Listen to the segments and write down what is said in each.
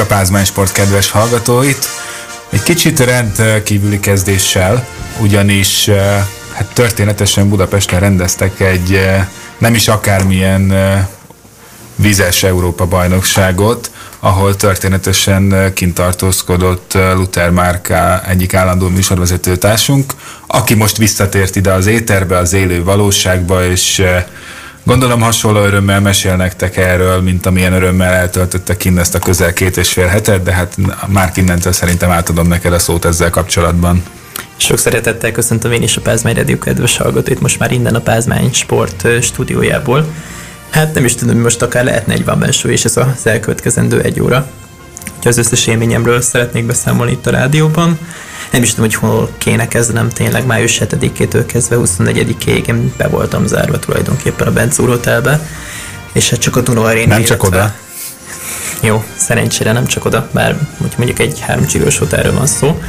a Pázmány Sport kedves hallgatóit! Egy kicsit rendkívüli kezdéssel, ugyanis eh, hát történetesen Budapesten rendeztek egy eh, nem is akármilyen eh, vizes Európa bajnokságot, ahol történetesen kintartózkodott Luther Márka egyik állandó műsorvezető társunk, aki most visszatért ide az éterbe, az élő valóságba, és Gondolom hasonló örömmel mesél nektek erről, mint amilyen örömmel eltöltöttek innen ezt a közel két és fél hetet, de hát már innentől szerintem átadom neked a szót ezzel kapcsolatban. Sok szeretettel köszöntöm én is a Pázmány Radio kedves hallgatóit, most már innen a Pázmány Sport stúdiójából. Hát nem is tudom, hogy most akár lehetne egy van és ez az elkövetkezendő egy óra. Úgyhogy az összes élményemről szeretnék beszámolni itt a rádióban nem is tudom, hogy hol kéne kezdenem tényleg, május 7-től kezdve 24-ig én be voltam zárva tulajdonképpen a Bencúr Hotelbe, és hát csak a Duna Arena, Nem csak oda? Jó, szerencsére nem csak oda, bár mondjuk egy háromcsillos hotelről van szó.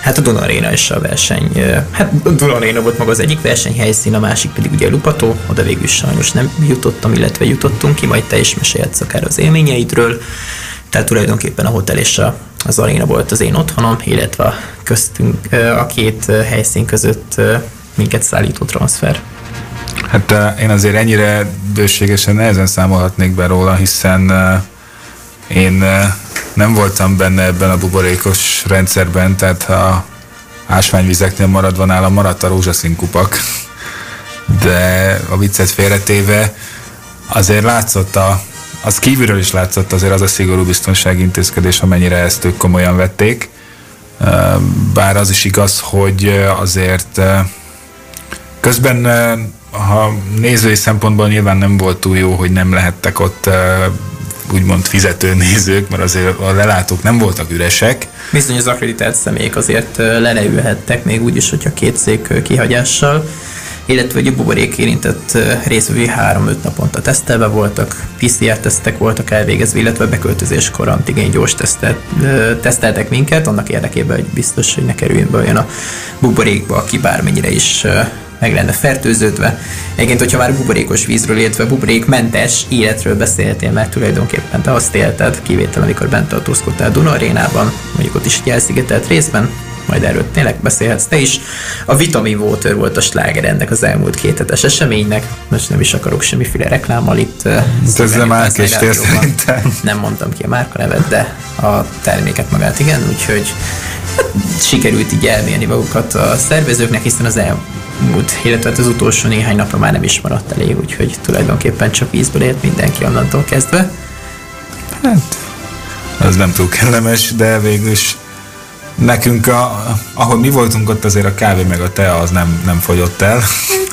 Hát a Duna Arena is a verseny, hát a Duna Arena volt maga az egyik versenyhelyszín, a másik pedig ugye a Lupató, oda végül sajnos nem jutottam, illetve jutottunk ki, majd te is mesélhetsz akár az élményeidről. Tehát tulajdonképpen a hotel és a az aréna volt az én otthonom, illetve a köztünk, a két helyszín között minket szállító transfer. Hát én azért ennyire bőségesen nehezen számolhatnék be róla, hiszen én nem voltam benne ebben a buborékos rendszerben, tehát a ásványvizeknél maradva nálam maradt a rózsaszín kupak. De a viccet félretéve azért látszott a, az kívülről is látszott azért az a szigorú biztonsági intézkedés, amennyire ezt ők komolyan vették. Bár az is igaz, hogy azért közben ha nézői szempontból nyilván nem volt túl jó, hogy nem lehettek ott úgymond fizető nézők, mert azért a lelátók nem voltak üresek. Bizony az akreditált személyek azért leleülhettek, még úgy is, hogyha két szék kihagyással illetve hogy a buborék érintett részvevői 3-5 naponta tesztelve voltak, PCR-tesztek voltak elvégezve, illetve beköltözéskor antigén gyors tesztet, teszteltek minket, annak érdekében, hogy biztos, hogy ne kerüljön be olyan a buborékba, aki bármennyire is meg lenne fertőződve. Egyébként, hogyha már buborékos vízről, illetve buborékmentes életről beszéltél, mert tulajdonképpen te azt élted, kivétel, amikor bent tartózkodtál Duna arénában, mondjuk ott is egy elszigetelt részben, majd erről tényleg beszélhetsz te is. A Vitamin Water volt a sláger ennek az elmúlt két hetes eseménynek. Most nem is akarok semmiféle reklámmal itt. Ezzel már szerintem. Nem mondtam ki a márka nevet, de a terméket magát igen, úgyhogy hát, sikerült így elmérni magukat a szervezőknek, hiszen az elmúlt, illetve hát az utolsó néhány napra már nem is maradt elég, úgyhogy tulajdonképpen csak vízből ért mindenki onnantól kezdve. Hát, az nem túl kellemes, de végül is Nekünk, a, ahol mi voltunk ott, azért a kávé meg a tea az nem, nem fogyott el.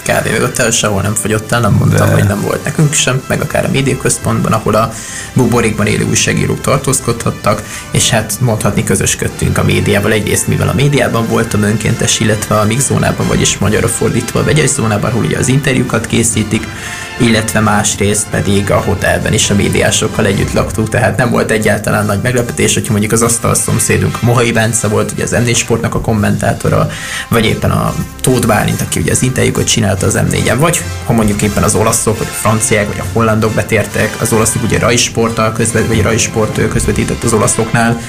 Kávé meg a tea sehol nem fogyott el, nem mondtam, De... hogy nem volt nekünk sem, meg akár a médiaközpontban, ahol a buborékban élő újságírók tartózkodhattak, és hát mondhatni közösködtünk a médiával. Egyrészt, mivel a médiában voltam önkéntes, illetve a mix zónában, vagyis magyarra fordítva a vegyes zónában, ahol ugye az interjúkat készítik, illetve másrészt pedig a hotelben is a médiásokkal együtt laktuk, tehát nem volt egyáltalán nagy meglepetés, hogyha mondjuk az asztal szomszédunk Mohai Bence volt, ugye az MD Sportnak a kommentátora, vagy éppen a Tóth Bálint, aki ugye az interjúkat csinálta az M4-en, vagy ha mondjuk éppen az olaszok, vagy a franciák, vagy a hollandok betértek, az olaszok ugye Rai Sporttal közvet, vagy Rai Sport közvetített az olaszoknál,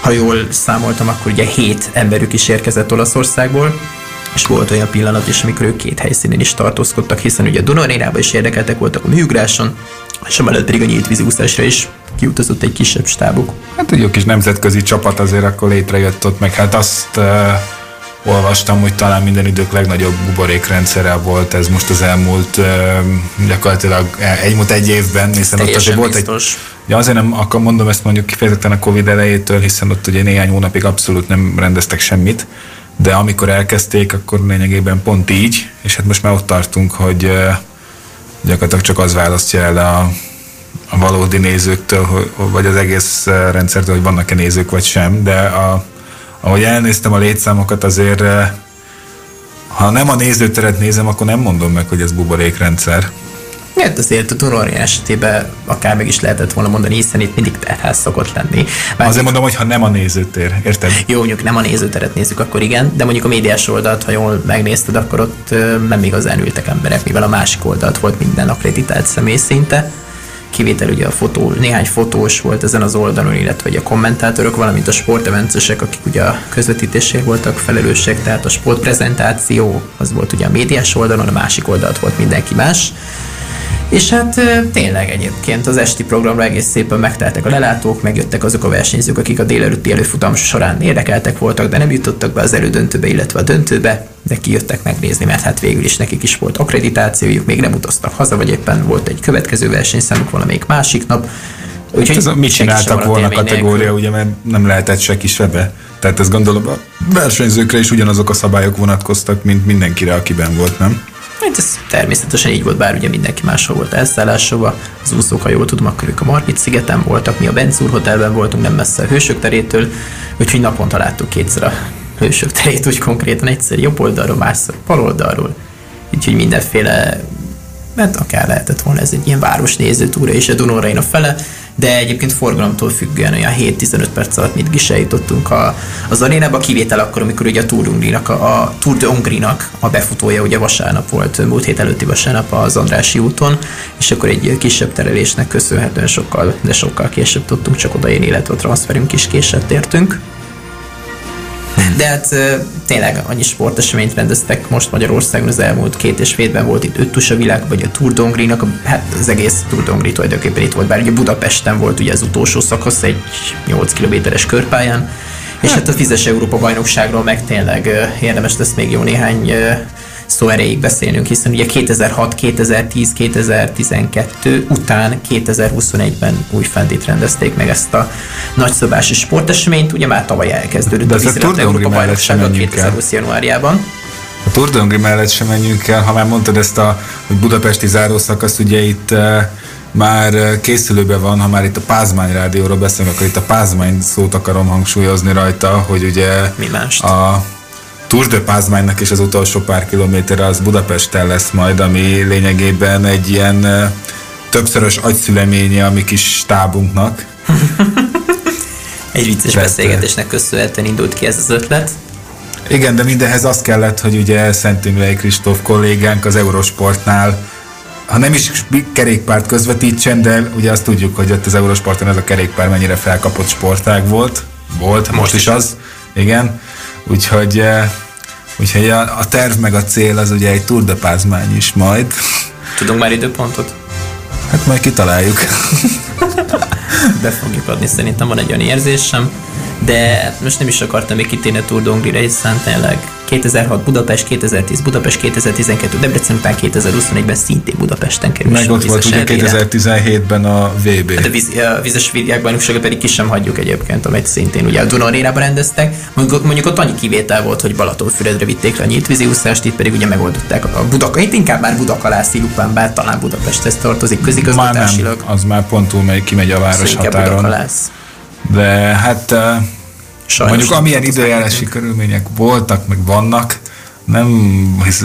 ha jól számoltam, akkor ugye hét emberük is érkezett Olaszországból, és volt olyan pillanat is, amikor ők két helyszínen is tartózkodtak, hiszen ugye Dunarénában is érdekeltek voltak a műugráson, és emellett pedig a nyílt vízúszásra is kiutazott egy kisebb stábuk. Hát egy jó kis nemzetközi csapat azért akkor létrejött ott, meg hát azt uh, olvastam, hogy talán minden idők legnagyobb buborékrendszere volt ez most az elmúlt uh, gyakorlatilag egy egy évben, hiszen ott azért volt egy... Ja, azért nem akkor mondom ezt mondjuk kifejezetten a Covid elejétől, hiszen ott ugye néhány hónapig abszolút nem rendeztek semmit, de amikor elkezdték, akkor lényegében pont így, és hát most már ott tartunk, hogy gyakorlatilag csak az választja el a, a valódi nézőktől, vagy az egész rendszertől, hogy vannak-e nézők vagy sem, de a, ahogy elnéztem a létszámokat, azért ha nem a nézőteret nézem, akkor nem mondom meg, hogy ez buborékrendszer. Hát azért a Dunori esetében akár meg is lehetett volna mondani, hiszen itt mindig terház szokott lenni. Már azért mondom, hogy ha nem a nézőtér, érted? Jó, mondjuk nem a nézőteret nézzük, akkor igen, de mondjuk a médiás oldalt, ha jól megnézted, akkor ott nem igazán ültek emberek, mivel a másik oldalt volt minden akreditált személy szinte kivétel ugye a fotó, néhány fotós volt ezen az oldalon, illetve a kommentátorok, valamint a sportevencesek, akik ugye a közvetítésért voltak felelősek, tehát a sportprezentáció az volt ugye a médiás oldalon, a másik oldalt volt mindenki más. És hát tényleg egyébként az esti programra egész szépen megteltek a lelátók, megjöttek azok a versenyzők, akik a délelőtti előfutam során érdekeltek voltak, de nem jutottak be az elődöntőbe, illetve a döntőbe, de kijöttek megnézni, mert hát végül is nekik is volt akkreditációjuk, még nem utaztak haza, vagy éppen volt egy következő versenyszámuk valamelyik másik nap. Úgyhogy ez a mit csináltak volna kategória, ugye, mert nem lehetett se kisebbe. Tehát ezt gondolom a versenyzőkre is ugyanazok a szabályok vonatkoztak, mint mindenkire, akiben volt, nem? Hát ez természetesen így volt, bár ugye mindenki máshol volt elszállásova. Az úszók, ha jól tudom, akkor ők a Margit szigeten voltak, mi a Benzúr Hotelben voltunk, nem messze a Hősök terétől, úgyhogy naponta láttuk kétszer a Hősök terét, úgy konkrétan egyszer jobb oldalról, másszor bal oldalról. Úgyhogy mindenféle mert akár lehetett volna ez egy ilyen városnéző túra és a Dunórain a fele, de egyébként forgalomtól függően olyan 7-15 perc alatt mit is eljutottunk a, az arénába, kivétel akkor, amikor ugye a Tour, a, a Tour de Hongrinak a befutója ugye vasárnap volt, múlt hét előtti vasárnap az Andrási úton, és akkor egy kisebb terelésnek köszönhetően sokkal, de sokkal később tudtunk csak odaérni, illetve a transferünk is késett értünk. De hát tényleg annyi sporteseményt rendeztek most Magyarországon az elmúlt két és félben volt itt öt a világ, vagy a Tour Dongrinak, hát az egész Tour Dongri tulajdonképpen itt volt, bár ugye Budapesten volt ugye az utolsó szakasz egy 8 kilométeres körpályán, és hát. a Fizes Európa bajnokságról meg tényleg érdemes lesz még jó néhány szó erejéig beszélnünk, hiszen ugye 2006, 2010, 2012 után 2021-ben újfent itt rendezték meg ezt a nagyszabású sporteseményt, ugye már tavaly elkezdődött De a Vízilabda Európa bajnokság a 2020 januárjában. A Tour de mellett sem menjünk el, ha már mondtad ezt a hogy budapesti zárószakasz, ugye itt uh, már készülőben van, ha már itt a Pázmány rádióról beszélünk, akkor itt a Pázmány szót akarom hangsúlyozni rajta, hogy ugye Mi mást? a Tour de Pázmánynak is az utolsó pár kilométer az Budapesten lesz majd, ami lényegében egy ilyen többszörös agyszüleménye a mi kis stábunknak. egy vicces Tehát, beszélgetésnek köszönhetően indult ki ez az ötlet. Igen, de mindenhez az kellett, hogy ugye Szent Imrei Kristóf kollégánk az Eurosportnál ha nem is kerékpárt közvetítsen, de ugye azt tudjuk, hogy ott az Eurosporton ez a kerékpár mennyire felkapott sportág volt. Volt, most, most is az. Igen. Úgyhogy, eh, úgyhogy a, a terv meg a cél az ugye egy Tour de Pázmány is majd. Tudunk már időpontot? Hát majd kitaláljuk. Be fogjuk adni, szerintem van egy olyan érzésem, de most nem is akartam még kitérni a Tour Dongrire, hiszen tényleg 2006 Budapest, 2010 Budapest, 2012 Debrecen, után 2021-ben szintén Budapesten kerül. Meg ott volt ugye 2017-ben a VB. Hát a, víz, a vízes világbajnokságot pedig ki sem hagyjuk egyébként, amit szintén ugye a Dunarénában rendeztek. Mondjuk, mondjuk ott annyi kivétel volt, hogy Balatonfüredre vitték le a nyílt úszást, itt pedig ugye megoldották a Budaka, itt inkább már Budakalászi lupán, bár talán Budapesthez tartozik közigazgatásilag. Már nem, az már pont túl megy, kimegy a város szóval határon. De hát Sajnos Mondjuk amilyen időjárási körülmények voltak, meg vannak, nem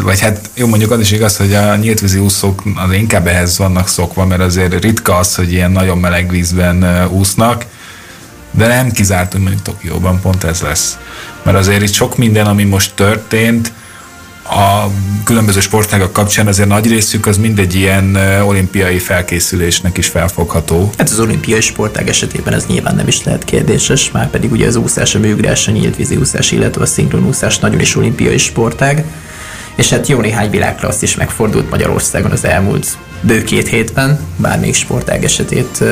vagy hát jó, mondjuk az is igaz, hogy a nyíltvízi úszók az inkább ehhez vannak szokva, mert azért ritka az, hogy ilyen nagyon meleg vízben úsznak, de nem kizárt, hogy mondjuk Tokióban pont ez lesz. Mert azért itt sok minden, ami most történt, a különböző sportágak kapcsán azért nagy részük az mindegy ilyen olimpiai felkészülésnek is felfogható. Hát az olimpiai sportág esetében ez nyilván nem is lehet kérdéses, már pedig ugye az úszás, a műugrás, a nyílt vízi úszás, illetve a szinkronúszás nagyon is olimpiai sportág és hát jó néhány világklassz is megfordult Magyarországon az elmúlt bő két hétben, bármelyik sportág esetét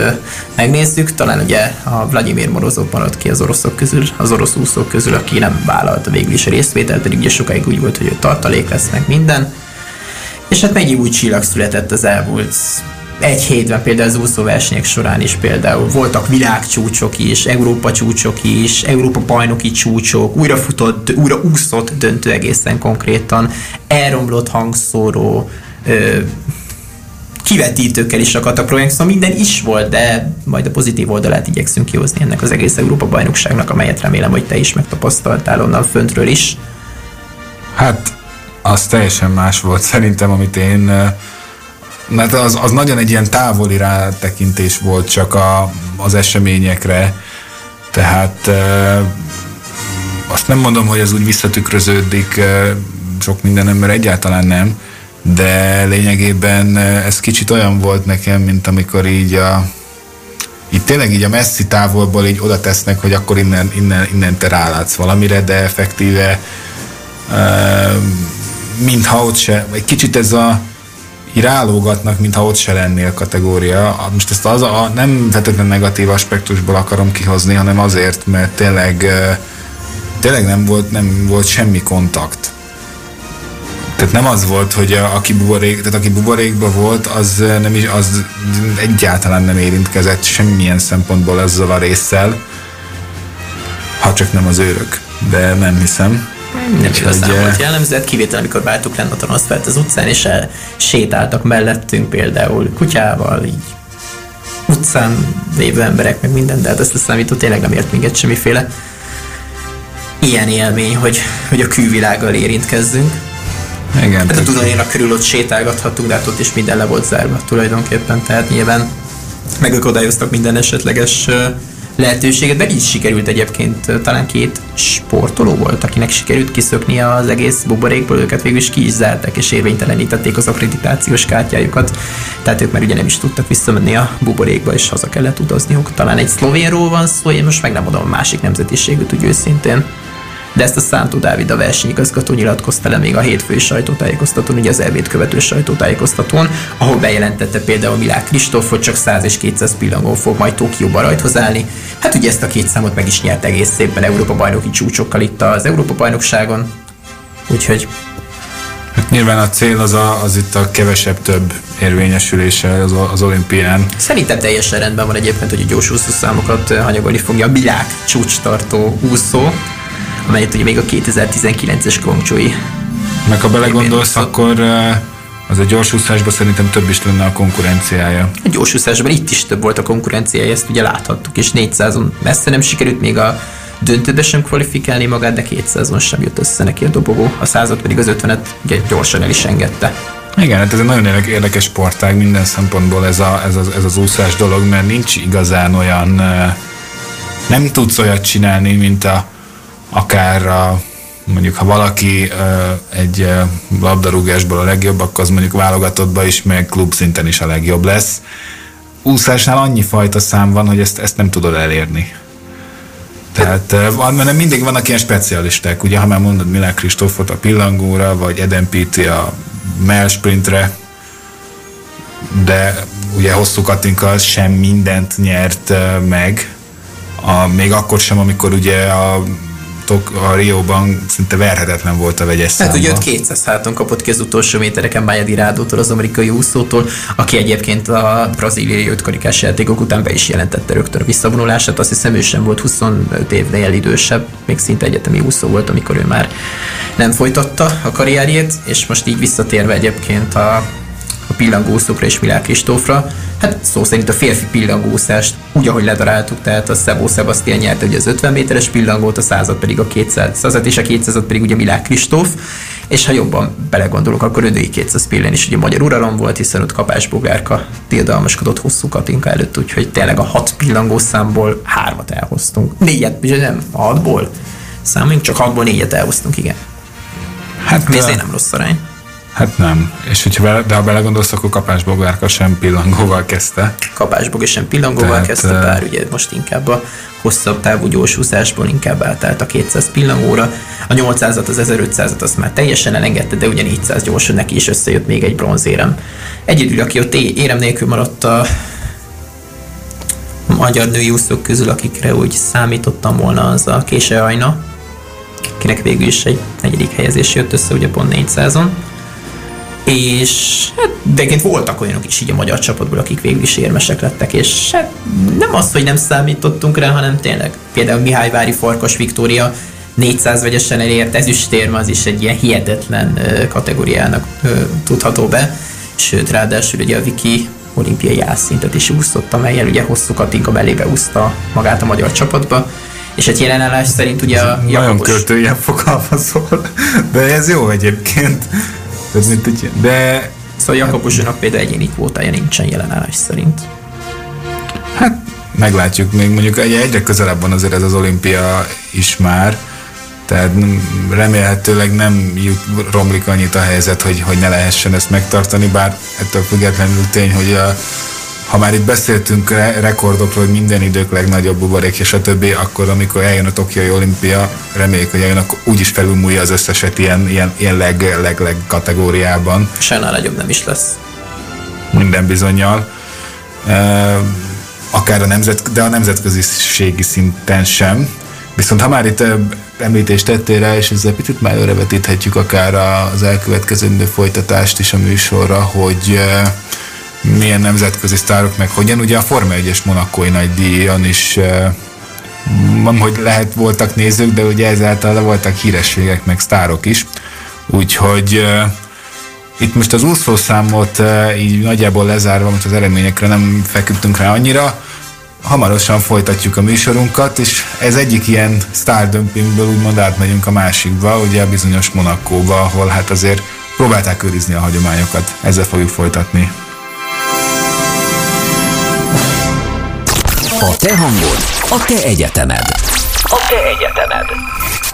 megnézzük. Talán ugye a Vladimir Morozov maradt ki az oroszok közül, az orosz úszók közül, aki nem vállalta végül is a részvételt, pedig ugye sokáig úgy volt, hogy ő tartalék lesz meg minden. És hát mennyi új csillag született az elmúlt egy hétben például az úszóversenyek során is például voltak világcsúcsok is, Európa csúcsok is, Európa bajnoki csúcsok, újra futott, újra úszott döntő egészen konkrétan, elromlott hangszóró, ö, kivetítőkkel is akadtak projektek, szóval minden is volt, de majd a pozitív oldalát igyekszünk kihozni ennek az egész Európa bajnokságnak, amelyet remélem, hogy te is megtapasztaltál onnan föntről is. Hát, az teljesen más volt szerintem, amit én mert az, az nagyon egy ilyen távoli rátekintés volt csak a, az eseményekre, tehát e, azt nem mondom, hogy ez úgy visszatükröződik e, sok mindenem, mert egyáltalán nem, de lényegében ez kicsit olyan volt nekem, mint amikor így a így tényleg így a messzi távolból így oda tesznek, hogy akkor innen, innen, innen te rálátsz valamire, de effektíve uh, mintha ott se, egy kicsit ez a így rálógatnak, mintha ott se lennél kategória. Most ezt az a, nem vetetlen negatív aspektusból akarom kihozni, hanem azért, mert tényleg tényleg nem volt, nem volt semmi kontakt. Tehát nem az volt, hogy a, aki, buborék, tehát aki buborékban volt, az, nem is, az egyáltalán nem érintkezett semmilyen szempontból ezzel a résszel, ha csak nem az őrök, de nem hiszem. Nem igazán volt jellemző, hát kivétel, amikor váltuk lenne a transfert az utcán, és el sétáltak mellettünk például kutyával, így utcán lévő emberek, meg minden, de hát ezt a számító tényleg nem ért minket semmiféle ilyen élmény, hogy, hogy a külvilággal érintkezzünk. Igen. Tehát a Dunanénak körül ott sétálgathattunk, de hát ott is minden le volt zárva tulajdonképpen, tehát nyilván megakadályoztak minden esetleges lehetőséget, meg is sikerült egyébként, talán két sportoló volt, akinek sikerült kiszökni az egész buborékból, őket végül is ki is zárták, és érvénytelenítették az akkreditációs kártyájukat, tehát ők már ugye nem is tudtak visszamenni a buborékba, és haza kellett utazniuk. Talán egy szlovénról van szó, én most meg nem adom a másik nemzetiségűt, úgy őszintén de ezt a Szántó Dávid a versenyigazgató nyilatkozta le még a hétfői sajtótájékoztatón, ugye az elvét követő sajtótájékoztatón, ahol bejelentette például Milák Kristóf, hogy csak 100 és 200 pillangón fog majd Tokióba rajthoz állni. Hát ugye ezt a két számot meg is nyert egész szépen Európa bajnoki csúcsokkal itt az Európa bajnokságon. Úgyhogy Hát nyilván a cél az, a, az itt a kevesebb több érvényesülése az, az olimpián. Szerintem teljesen rendben van egyébként, hogy a gyors úszó számokat hanyagolni fogja a világ csúcs tartó úszó amelyet ugye még a 2019-es Kongcsói meg ha belegondolsz, akkor az a gyorsúszásban szerintem több is lenne a konkurenciája. A gyorsúszásban itt is több volt a konkurenciája, ezt ugye láthattuk, és 400-on messze nem sikerült még a döntőbe sem kvalifikálni magát, de 200-on sem jött össze neki a dobogó, a század pedig az 50-et ugye gyorsan el is engedte. Igen, hát ez egy nagyon érdekes sportág minden szempontból ez, a, ez, az, ez az úszás dolog, mert nincs igazán olyan, nem tudsz olyat csinálni, mint a akár a, mondjuk ha valaki egy labdarúgásból a legjobb, akkor az mondjuk válogatottban is, meg klub szinten is a legjobb lesz. Úszásnál annyi fajta szám van, hogy ezt, ezt nem tudod elérni. Tehát mert mindig vannak ilyen specialisták, ugye, ha már mondod Milák Kristófot a pillangóra, vagy Eden Pitti a mell sprintre, de ugye hosszú Katinka sem mindent nyert meg, a, még akkor sem, amikor ugye a a Rióban szinte verhetetlen volt a vegyes Hát ugye 200 háton kapott ki az utolsó métereken Bájadi Rádótól, az amerikai úszótól, aki egyébként a braziliai ötkarikás játékok után be is jelentette rögtön a visszavonulását. Azt hiszem ő sem volt 25 évnél idősebb, még szinte egyetemi úszó volt, amikor ő már nem folytatta a karrierjét, és most így visszatérve egyébként a a pillangószokra és Milák Kristófra. Hát szó szerint a férfi pillangószást úgy, ahogy ledaráltuk, tehát a Szebó Sebastian nyerte ugye az 50 méteres pillangót, a század pedig a 200 és a 200 pedig ugye Milák Kristóf, és ha jobban belegondolok, akkor ödői 200 pillen is ugye magyar uralom volt, hiszen ott Kapás Bogárka tiltalmaskodott hosszú Katinka előtt, úgyhogy tényleg a hat pillangószámból hármat elhoztunk. Négyet, ugye nem, a hatból. Számoljunk, csak hatból négyet elhoztunk, igen. Hát, Mi nem rossz arány. Hát nem. És hogyha bele, de ha belegondolsz, akkor Kapás Bogárka sem pillangóval kezdte. Kapás Bogár sem pillangóval Tehát, kezdte, bár ugye most inkább a hosszabb távú gyorsúszásból inkább átállt a 200 pillangóra. A 800-at, az 1500-at azt már teljesen elengedte, de ugye 400 gyorsan neki is összejött még egy bronzérem. Egyedül, aki ott érem nélkül maradt a magyar női úszók közül, akikre úgy számítottam volna, az a Kése Ajna, akinek végül is egy negyedik helyezés jött össze, ugye pont 400-on és hát, de egyébként voltak olyanok is így a magyar csapatból, akik végül is érmesek lettek, és hát nem az, hogy nem számítottunk rá, hanem tényleg. Például Mihály Vári Farkas Viktória 400 vegyesen elért ezüstérme, az is egy ilyen hihetetlen kategóriának tudható be, sőt ráadásul ugye a Viki olimpiai átszintet is úszott, amelyel ugye hosszú Katinka belébe úszta magát a magyar csapatba, és egy jelenállás szerint ugye a Nagyon költő ilyen fogalmazol, de ez jó egyébként. De Szóval Jakabusnak például egyéni kvótája nincsen jelenállás szerint. Hát meglátjuk még, mondjuk egyre közelebb van azért ez az olimpia is már, tehát remélhetőleg nem jut, romlik annyit a helyzet, hogy, hogy ne lehessen ezt megtartani, bár ettől függetlenül tény, hogy a, ha már itt beszéltünk re- rekordokról, hogy minden idők legnagyobb buborék és a többi, akkor amikor eljön a Tokiai olimpia, reméljük, hogy eljön, akkor úgyis felülmúlja az összeset ilyen, ilyen, ilyen leg, leg, leg kategóriában. Sajnál nagyobb nem is lesz. Minden bizonyal. E, akár a nemzet, de a nemzetköziségi szinten sem. Viszont ha már itt említést tettél rá, és ezzel picit már előrevetíthetjük akár az elkövetkező folytatást is a műsorra, hogy milyen nemzetközi sztárok meg hogyan. Ugye a Forma 1-es monakói nagy díjon is van, hogy lehet voltak nézők, de ugye ezáltal voltak hírességek meg sztárok is. Úgyhogy itt most az úszószámot így nagyjából lezárva, most az eredményekre nem feküdtünk rá annyira, hamarosan folytatjuk a műsorunkat, és ez egyik ilyen sztárdömpingből úgymond átmegyünk a másikba, ugye a bizonyos Monakóba, ahol hát azért próbálták őrizni a hagyományokat. Ezzel fogjuk folytatni. A te hangod, a te egyetemed. A te egyetemed.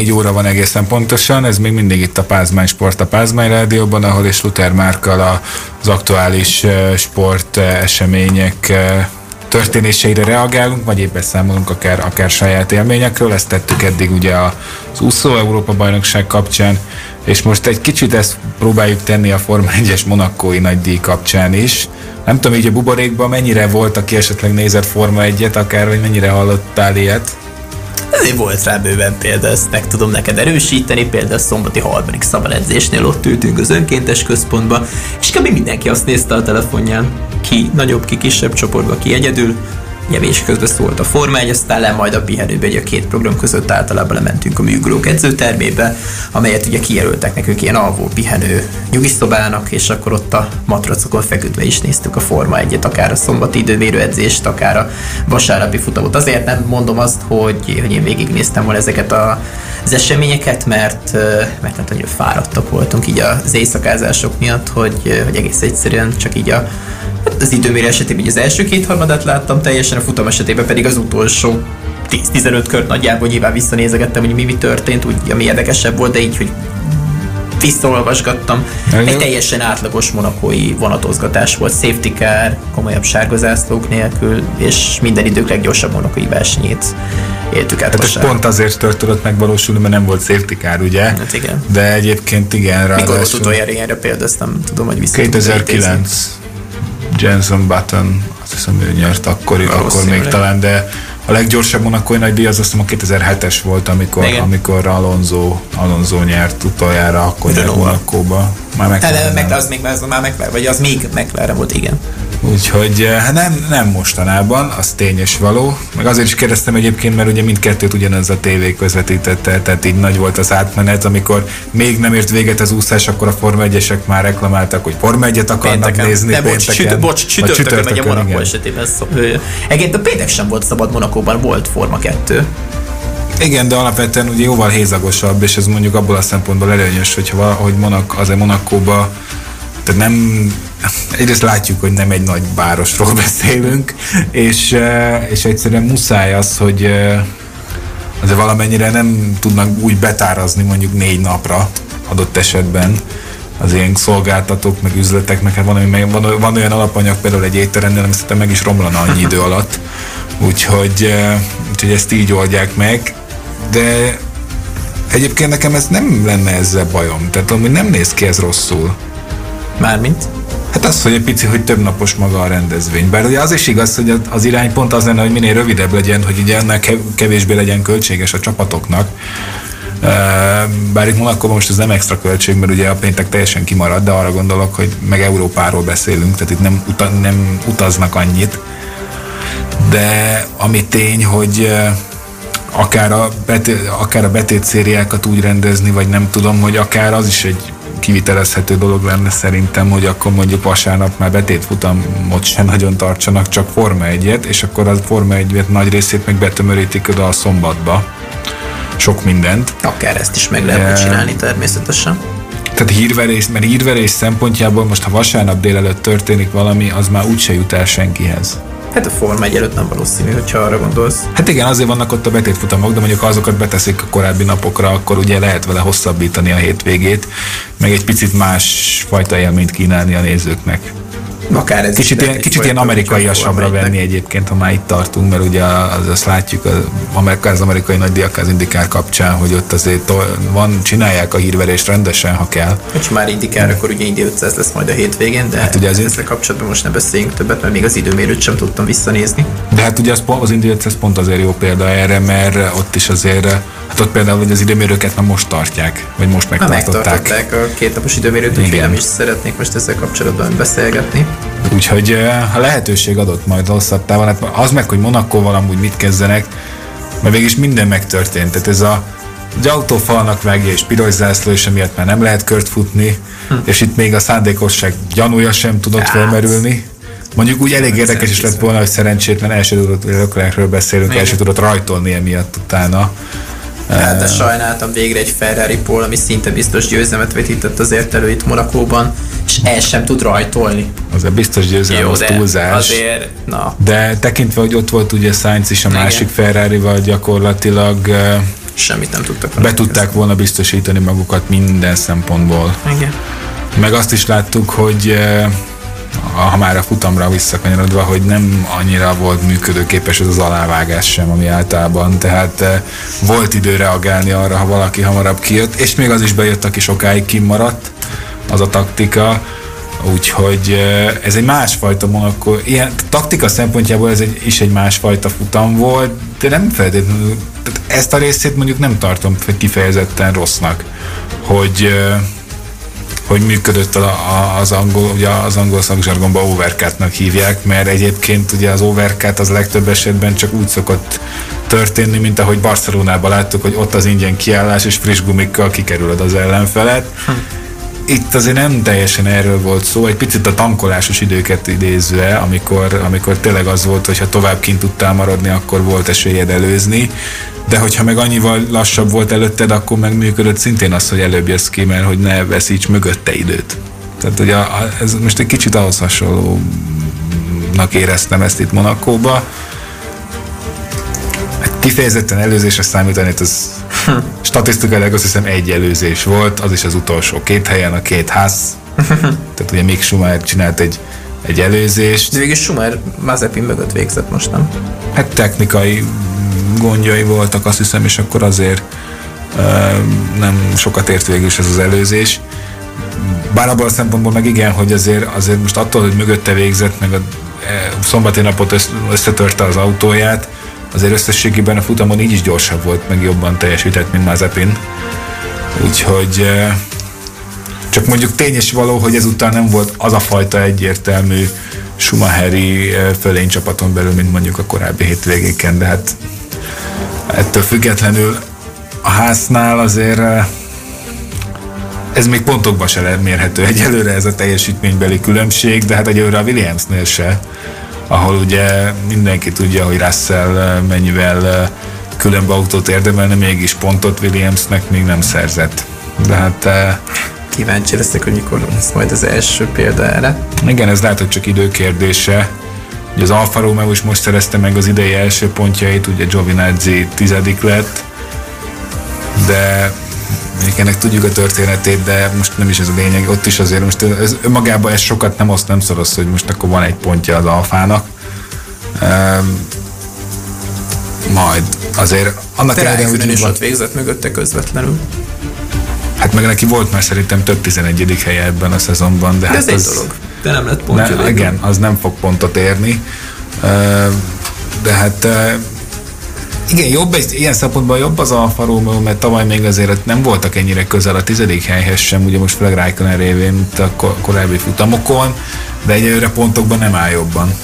Négy óra van egészen pontosan, ez még mindig itt a Pázmány Sport a Pázmány Rádióban, ahol és Luther Márkal az aktuális sport események történéseire reagálunk, vagy éppen számolunk akár, akár saját élményekről. Ezt tettük eddig ugye az úszó Európa bajnokság kapcsán, és most egy kicsit ezt próbáljuk tenni a Forma 1-es monakói nagydíj kapcsán is. Nem tudom, így a buborékban mennyire volt, aki esetleg nézett Forma 1-et, akár, vagy mennyire hallottál ilyet? Ezért volt rá bőven példa, ezt meg tudom neked erősíteni, például a szombati harmadik szabadedzésnél ott ültünk az önkéntes központba, és kb. mindenki azt nézte a telefonján, ki nagyobb, ki kisebb csoportba, ki egyedül, nyevés közben szólt a Forma 1, aztán le majd a pihenőbe, hogy a két program között általában lementünk a műgulók edzőtermébe, amelyet ugye kijelöltek nekünk ilyen alvó pihenő nyugiszobának, és akkor ott a matracokon feküdve is néztük a Forma 1-et, akár a szombati időmérő edzést, akár a vasárnapi futamot. Azért nem mondom azt, hogy, hogy én végignéztem volna ezeket a, az eseményeket, mert, mert hát nagyon fáradtak voltunk így az éjszakázások miatt, hogy, hogy egész egyszerűen csak így a az időmérő esetében az első két harmadát láttam teljesen, a futam esetében pedig az utolsó 10-15 kört nagyjából nyilván visszanézegettem, hogy mi, mi történt, úgy, ami érdekesebb volt, de így, hogy visszaolvasgattam. Egy teljesen átlagos monakói vonatozgatás volt, safety car, komolyabb sárgazászlók nélkül, és minden idők leggyorsabb monakói versenyét éltük át. Hát ez pont azért tört tudott megvalósulni, mert nem volt safety car, ugye? Hát igen. De egyébként igen. Mikor volt utoljára ilyenre példa, ezt nem tudom, hogy vissza 2009. Jenson Button, azt hiszem ő nyert akkor, akkor még talán, de a leggyorsabb monakói nagy díj az azt hiszem a 2007-es volt, amikor, Igen. amikor Alonso, Alonso nyert utoljára, akkor nyert Monakóba. Már meg, hát, meg, az még az már McLaren, vagy az még McLaren volt, igen. Úgyhogy eh, hát nem, nem mostanában, az tényes való. Meg azért is kérdeztem egyébként, mert ugye mindkettőt ugyanaz a tévé közvetítette, tehát így nagy volt az átmenet, amikor még nem ért véget az úszás, akkor a Forma 1 már reklamáltak, hogy Forma 1 akarnak pénteken. nézni De bocs, pénteken. bocs, csütörtökön, csütörtökön megy a Monaco esetében. Egyébként a péntek sem volt szabad Monakóban, volt Forma 2. Igen, de alapvetően ugye jóval hézagosabb, és ez mondjuk abból a szempontból előnyös, hogyha hogy Monak, azért Monakóba tehát nem, egyrészt látjuk, hogy nem egy nagy városról beszélünk, és, és egyszerűen muszáj az, hogy azért valamennyire nem tudnak úgy betárazni mondjuk négy napra adott esetben az ilyen szolgáltatók, meg üzletek, meg hát van, van, van olyan alapanyag például egy étteremnél, ami szerintem meg is romlana annyi idő alatt. Úgyhogy, úgyhogy ezt így oldják meg, de egyébként nekem ez nem lenne ezzel bajom, tehát ami nem néz ki ez rosszul. Mármint? Hát az, hogy egy pici, hogy több napos maga a rendezvény. Bár ugye az is igaz, hogy az irány pont az lenne, hogy minél rövidebb legyen, hogy ugye ennek kevésbé legyen költséges a csapatoknak. Bár itt Monakóban most ez nem extra költség, mert ugye a péntek teljesen kimarad, de arra gondolok, hogy meg Európáról beszélünk, tehát itt nem, uta, nem utaznak annyit. De ami tény, hogy akár a, betét, akár a betét szériákat úgy rendezni, vagy nem tudom, hogy akár az is egy kivitelezhető dolog lenne szerintem, hogy akkor mondjuk vasárnap már betétfutamot sem nagyon tartsanak, csak Forma 1 és akkor a Forma 1 nagy részét meg betömörítik oda a szombatba. Sok mindent. Akár ezt is meg lehetne e... csinálni természetesen. Tehát hírverés, mert hírverés szempontjából most, ha vasárnap délelőtt történik valami, az már úgyse jut el senkihez. Hát a Forma 1 előtt nem valószínű, hogyha arra gondolsz. Hát igen, azért vannak ott a betétfutamok, de mondjuk ha azokat beteszik a korábbi napokra, akkor ugye lehet vele hosszabbítani a hétvégét, meg egy picit más fajta élményt kínálni a nézőknek. Akár ez kicsit, ilyen, kicsit ilyen amerikaiasabbra venni egyébként, ha már itt tartunk, mert ugye az, azt látjuk az, az amerikai nagy az indikár kapcsán, hogy ott azért van, csinálják a hírverést rendesen, ha kell. Ha már indikár, akkor ugye Indy 500 lesz majd a hétvégén, de hát ugye azért... ezzel kapcsolatban most ne beszéljünk többet, mert még az időmérőt sem tudtam visszanézni. De hát ugye az, az Indy 500 pont azért jó példa erre, mert ott is azért, hát ott például hogy az időmérőket már most tartják, vagy most megtartották. Ha megtartották a két napos időmérőt, úgyhogy nem is szeretnék most ezzel kapcsolatban beszélgetni. Úgyhogy a lehetőség adott majd hosszabb távon. Hát az meg, hogy Monakóval amúgy mit kezdenek, mert végig is minden megtörtént. Tehát ez a egy autófalnak vágja és piros zászló, és emiatt már nem lehet kört futni, hm. és itt még a szándékosság gyanúja sem tudott hát. felmerülni. Mondjuk úgy elég érdekes is lett volna, hogy szerencsétlen első tudott, beszélünk, első tudott rajtolni emiatt utána. Hát, de sajnáltam végre egy Ferrari Pól, ami szinte biztos győzelmet vetített azért elő itt Monakóban, és el sem tud rajtolni. Az a biztos győzelem, az túlzás. Azért, na. De tekintve, hogy ott volt ugye Sainz is a Igen. másik Ferrari-val gyakorlatilag semmit nem tudtak Be tudták volna biztosítani magukat minden szempontból. Igen. Meg azt is láttuk, hogy ha már a futamra visszakanyarodva, hogy nem annyira volt működőképes ez az alávágás sem, ami általában, tehát eh, volt idő reagálni arra, ha valaki hamarabb kijött, és még az is bejött, aki sokáig kimaradt, az a taktika, úgyhogy eh, ez egy másfajta Monaco, ilyen taktika szempontjából ez egy, is egy másfajta futam volt, de nem feltétlenül, ezt a részét mondjuk nem tartom kifejezetten rossznak, hogy eh, hogy működött a, az angol, ugye az angol szakzsargonban overcut hívják, mert egyébként ugye az overcut az legtöbb esetben csak úgy szokott történni, mint ahogy Barcelonában láttuk, hogy ott az ingyen kiállás és friss gumikkal kikerülöd az ellenfelet. Hm. Itt azért nem teljesen erről volt szó, egy picit a tankolásos időket idézve, amikor, amikor tényleg az volt, hogy ha tovább kint tudtál maradni, akkor volt esélyed előzni de hogyha meg annyival lassabb volt előtted, akkor meg működött szintén az, hogy előbb jössz ki, mert hogy ne veszíts mögötte időt. Tehát ugye ez most egy kicsit ahhoz hasonlónak éreztem ezt itt Monakóba. Kifejezetten előzésre számítani, ez hm. statisztikailag azt hiszem egy előzés volt, az is az utolsó két helyen, a két ház. Tehát ugye Mick Schumacher csinált egy, egy előzést. De végül Schumacher Mazepin mögött végzett most, nem? Hát technikai gondjai voltak, azt hiszem, és akkor azért nem sokat ért végül is ez az előzés. Bár abban a szempontból meg igen, hogy azért, azért most attól, hogy mögötte végzett, meg a e, szombati napot összetörte az autóját, azért összességében a futamon így is gyorsabb volt, meg jobban teljesített, mint Mazepin. Úgyhogy csak mondjuk tény és való, hogy ezután nem volt az a fajta egyértelmű Schumacheri fölénycsapaton belül, mint mondjuk a korábbi hétvégéken, de hát ettől függetlenül a háznál azért ez még pontokban se mérhető egyelőre ez a teljesítménybeli különbség, de hát egyelőre a Williamsnél se, ahol ugye mindenki tudja, hogy Russell eh, mennyivel eh, különb autót érdemelne, mégis pontot Williamsnek még nem szerzett. De hát kíváncsi leszek, hogy mikor lesz majd az első példa erre. Igen, ez lehet, hogy csak időkérdése. Ugye az Alfa Romeo is most szerezte meg az idei első pontjait, ugye Giovinazzi tizedik lett, de még ennek tudjuk a történetét, de most nem is ez a lényeg, ott is azért most ez, önmagában ez sokat nem oszt, nem szoros, hogy most akkor van egy pontja az alfának. Um, majd azért annak ellenére, hogy is ott végzett mögötte közvetlenül. Hát meg neki volt már szerintem több 11. helye ebben a szezonban, de, de hát ez az, egy dolog. De nem lett pontja. Ne, igen, az nem fog pontot érni. De hát igen, jobb, egy, ilyen szempontból jobb az Alfa Romeo, mert tavaly még azért nem voltak ennyire közel a tizedik helyhez sem, ugye most főleg Raikkonen révén, mint a korábbi futamokon, de egyelőre pontokban nem áll jobban.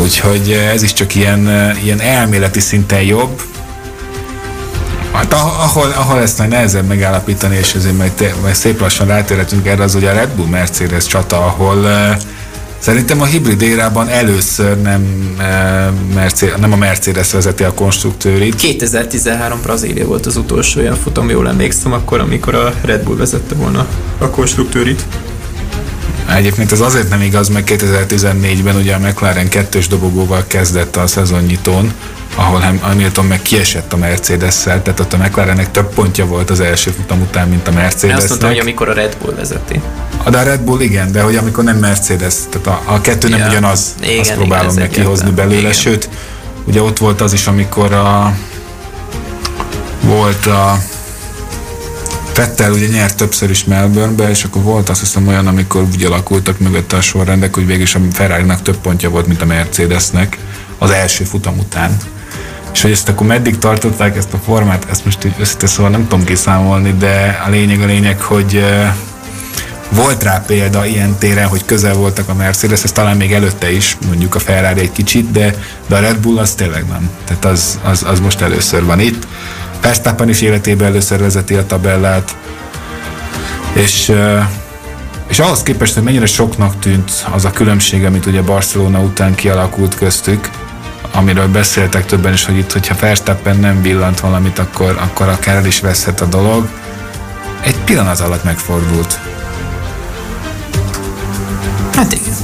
Úgyhogy ez is csak ilyen, ilyen elméleti szinten jobb. Hát ahol, ahol ezt majd nehezebb megállapítani, és ezért majd, majd szép lassan rátérhetünk erre, az ugye a Red Bull Mercedes csata, ahol uh, Szerintem a hibrid érában először nem, Mercedes, nem a Mercedes vezeti a konstruktőrit. 2013 Brazília volt az utolsó olyan futam, jól emlékszem, akkor, amikor a Red Bull vezette volna a konstruktőrit. Egyébként ez azért nem igaz, mert 2014-ben ugye a McLaren kettős dobogóval kezdett a szezonnyitón, ahol Hamilton meg kiesett a Mercedes-szel, tehát ott a McLarennek több pontja volt az első futam után, mint a Mercedes. Azt mondtam, hogy amikor a Red Bull vezeti. De a Red Bull igen, de hogy amikor nem Mercedes, tehát a, a kettő nem ja. ugyanaz, igen, azt próbálom meg kihozni belőle, igen. sőt, ugye ott volt az is, amikor a volt a Fettel ugye nyert többször is Melbournebe, és akkor volt azt hiszem olyan, amikor úgy alakultak mögötte a sorrendek, hogy végül is a ferrari több pontja volt, mint a Mercedesnek az első futam után. És hogy ezt akkor meddig tartották ezt a formát, ezt most így összetesz, szóval nem tudom kiszámolni, de a lényeg a lényeg, hogy volt rá példa ilyen téren, hogy közel voltak a Mercedes, ez talán még előtte is, mondjuk a Ferrari egy kicsit, de, de a Red Bull az tényleg nem. Tehát az, az, az most először van itt. Verstappen is életében először vezeti a tabellát, és és ahhoz képest, hogy mennyire soknak tűnt az a különbség, amit ugye Barcelona után kialakult köztük, amiről beszéltek többen is, hogy itt, hogyha Verstappen nem villant valamit, akkor, akkor akár el is veszhet a dolog. Egy pillanat alatt megfordult. Hát igen.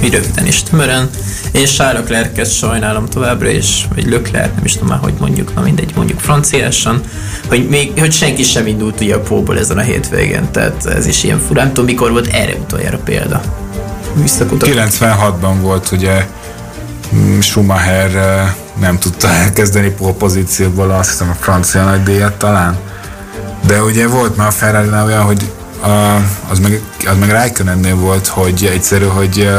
Mi röviden is tömören. És Charles Leclerc sajnálom továbbra is, vagy Leclerc, nem is tudom már, hogy mondjuk, na mindegy, mondjuk franciásan, hogy, még, hogy senki sem indult ugye a póból ezen a hétvégén, tehát ez is ilyen fura. Nem tudom, mikor volt erre utoljára példa. 96-ban volt ugye mm, Schumacher nem tudta elkezdeni pozícióból azt hiszem a francia nagydíjat talán. De ugye volt már a ferrari olyan, hogy az meg, az meg Raikkonennél volt, hogy egyszerű, hogy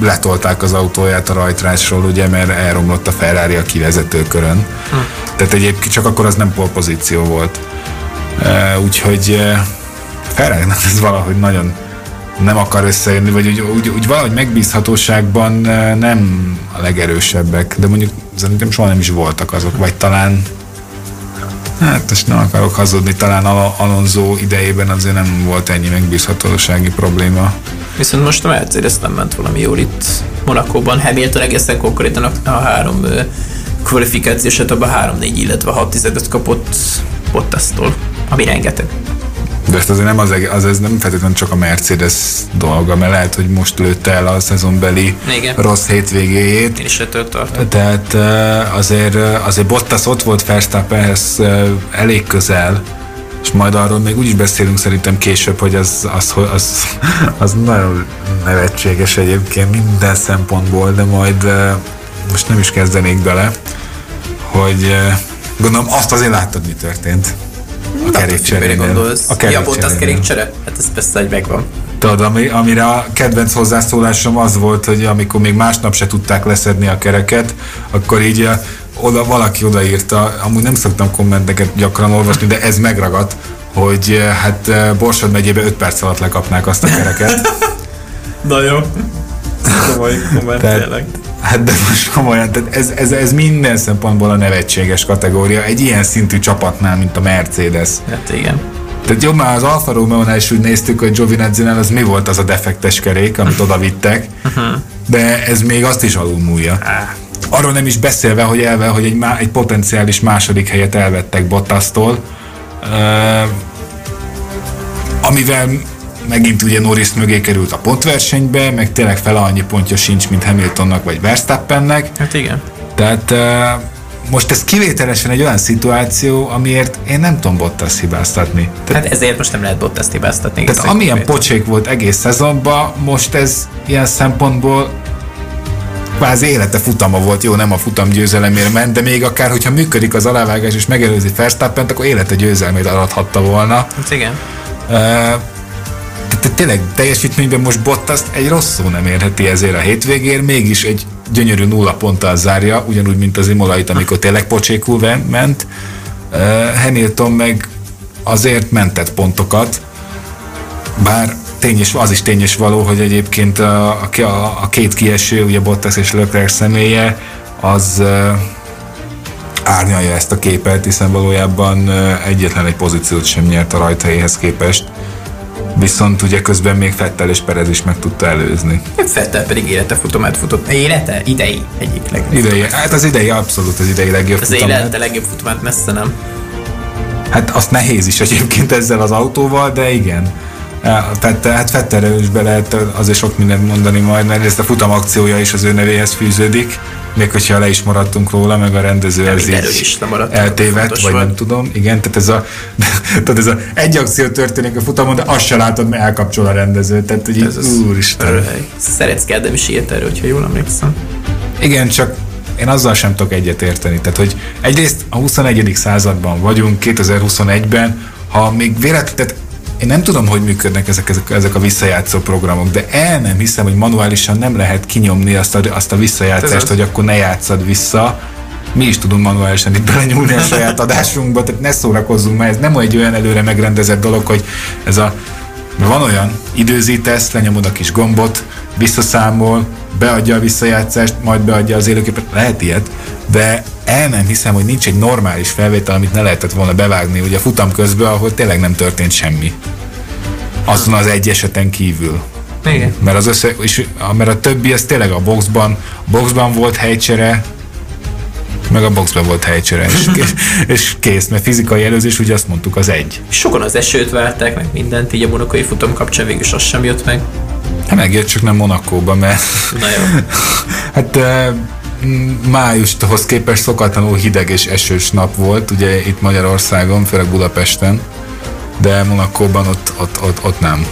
letolták az autóját a rajtrásról, ugye, mert elromlott a Ferrari a kivezetőkörön. Hm. Tehát egyébként csak akkor az nem polpozíció volt. Úgyhogy ferrari ez valahogy nagyon nem akar összejönni, vagy úgy, úgy, úgy valahogy megbízhatóságban nem a legerősebbek, de mondjuk szerintem soha nem is voltak azok, vagy talán Hát most nem akarok hazudni, talán Al- Alonso idejében azért nem volt ennyi megbízhatósági probléma. Viszont most a Mercedes nem ment valami jól itt Monakóban. Hamilton egészen konkrétan a, három kvalifikációs abban 3-4, illetve 6 tizedet kapott Bottasztól, ami rengeteg. De ezt azért nem az, az ez nem feltétlenül csak a Mercedes dolga, mert lehet, hogy most lőtte el a szezonbeli Igen. rossz hétvégéjét. Én is ettől tartom. Tehát azért, azért Bottas ott volt Verstappenhez elég közel, és majd arról még úgy is beszélünk szerintem később, hogy az, az, az, az nagyon nevetséges egyébként minden szempontból, de majd most nem is kezdenék bele, hogy gondolom azt azért láttad, mi történt. A kerékcsere. gondolsz? A. Ja, volt az kerékcsere? Hát ez persze, hogy megvan. Tudod, ami, amire a kedvenc hozzászólásom az volt, hogy amikor még másnap se tudták leszedni a kereket, akkor így eh, oda, valaki odaírta, amúgy nem szoktam kommenteket gyakran olvasni, de ez megragadt, hogy eh, hát eh, Borsod megyébe 5 perc alatt lekapnák azt a kereket. Na jó. Komoly komment, tényleg. Hát de most komolyan, tehát ez, ez, ez minden szempontból a nevetséges kategória. Egy ilyen szintű csapatnál, mint a Mercedes. Hát igen. Tehát jobb már az Alfa romeo is úgy néztük, hogy Giovinazzi-nál az mi volt az a defektes kerék, amit oda vittek, de ez még azt is alul múlja. Arról nem is beszélve, hogy elve, hogy egy, má, egy potenciális második helyet elvettek Bottasztól, uh, amivel megint ugye Norris mögé került a pontversenybe, meg tényleg fele annyi pontja sincs, mint Hamiltonnak vagy Verstappennek. Hát igen. Tehát most ez kivételesen egy olyan szituáció, amiért én nem tudom Bottas hibáztatni. Tehát, hát ezért most nem lehet Bottas hibáztatni. Tehát amilyen kivétel. pocsék volt egész szezonban, most ez ilyen szempontból kvázi élete futama volt, jó, nem a futam győzelemért ment, de még akár, hogyha működik az alávágás és megelőzi Verstappent, akkor élete győzelmét arathatta volna. Hát igen. Uh, te tényleg teljesítményben most Bottas egy rossz szó nem érheti ezért a hétvégér, mégis egy gyönyörű nulla ponttal zárja, ugyanúgy, mint az Imolait, amikor tényleg pocsékul ment. Uh, Hamilton meg azért mentett pontokat, bár tényes, az is tényes való, hogy egyébként a, a, a két kieső, ugye Bottas és Leclerc személye, az uh, árnyalja ezt a képet, hiszen valójában uh, egyetlen egy pozíciót sem nyert a rajthelyéhez képest. Viszont ugye közben még Fettel és Perez is meg tudta előzni. Fettel pedig élete futamát futott. Élete? Idei egyik legjobb. Idei, hát az idei abszolút az idei legjobb az futamát. Élete legjobb futamát messze nem. Hát azt nehéz is egyébként ezzel az autóval, de igen. Tehát hát Fetterre is be lehet azért sok mindent mondani majd, mert ezt a futam akciója is az ő nevéhez fűződik, még hogyha le is maradtunk róla, meg a rendező ez így is eltévedt, vagy nem tudom. Igen, tehát ez a, tehát ez a egy akció történik a futamon, de azt se látod, mert elkapcsol a rendező. Tehát, hogy ez így, úristen. Szeretsz Kedem is írt erről, hogyha jól emlékszem. Igen, csak én azzal sem tudok egyet érteni. Tehát, hogy egyrészt a 21. században vagyunk, 2021-ben, ha még véletlenül, én nem tudom, hogy működnek ezek, ezek, ezek a visszajátszó programok, de el nem hiszem, hogy manuálisan nem lehet kinyomni azt a, azt a visszajátszást, hogy akkor ne játszad vissza. Mi is tudunk manuálisan itt belenyúlni a saját adásunkba, tehát ne szórakozzunk, mert ez nem egy olyan előre megrendezett dolog, hogy ez a van olyan, időzítesz, lenyomod a kis gombot, visszaszámol, beadja a visszajátszást, majd beadja az élőképet, lehet ilyet, de el nem hiszem, hogy nincs egy normális felvétel, amit ne lehetett volna bevágni, ugye a futam közben, ahol tényleg nem történt semmi. Azon az egy eseten kívül. Igen. Mert, az össze, és, mert a többi az tényleg a boxban, boxban volt helycsere, meg a boxban volt helycsere, és, és, és kész, mert fizikai előzés, ugye azt mondtuk, az egy. Sokan az esőt várták, meg mindent, így a monakai futam kapcsán végül az sem jött meg. Hát megjött, csak nem Monakóba, mert... Na jó. hát májushoz képest szokatlanul hideg és esős nap volt, ugye itt Magyarországon, főleg Budapesten, de Monakóban ott, ott, ott, ott nem.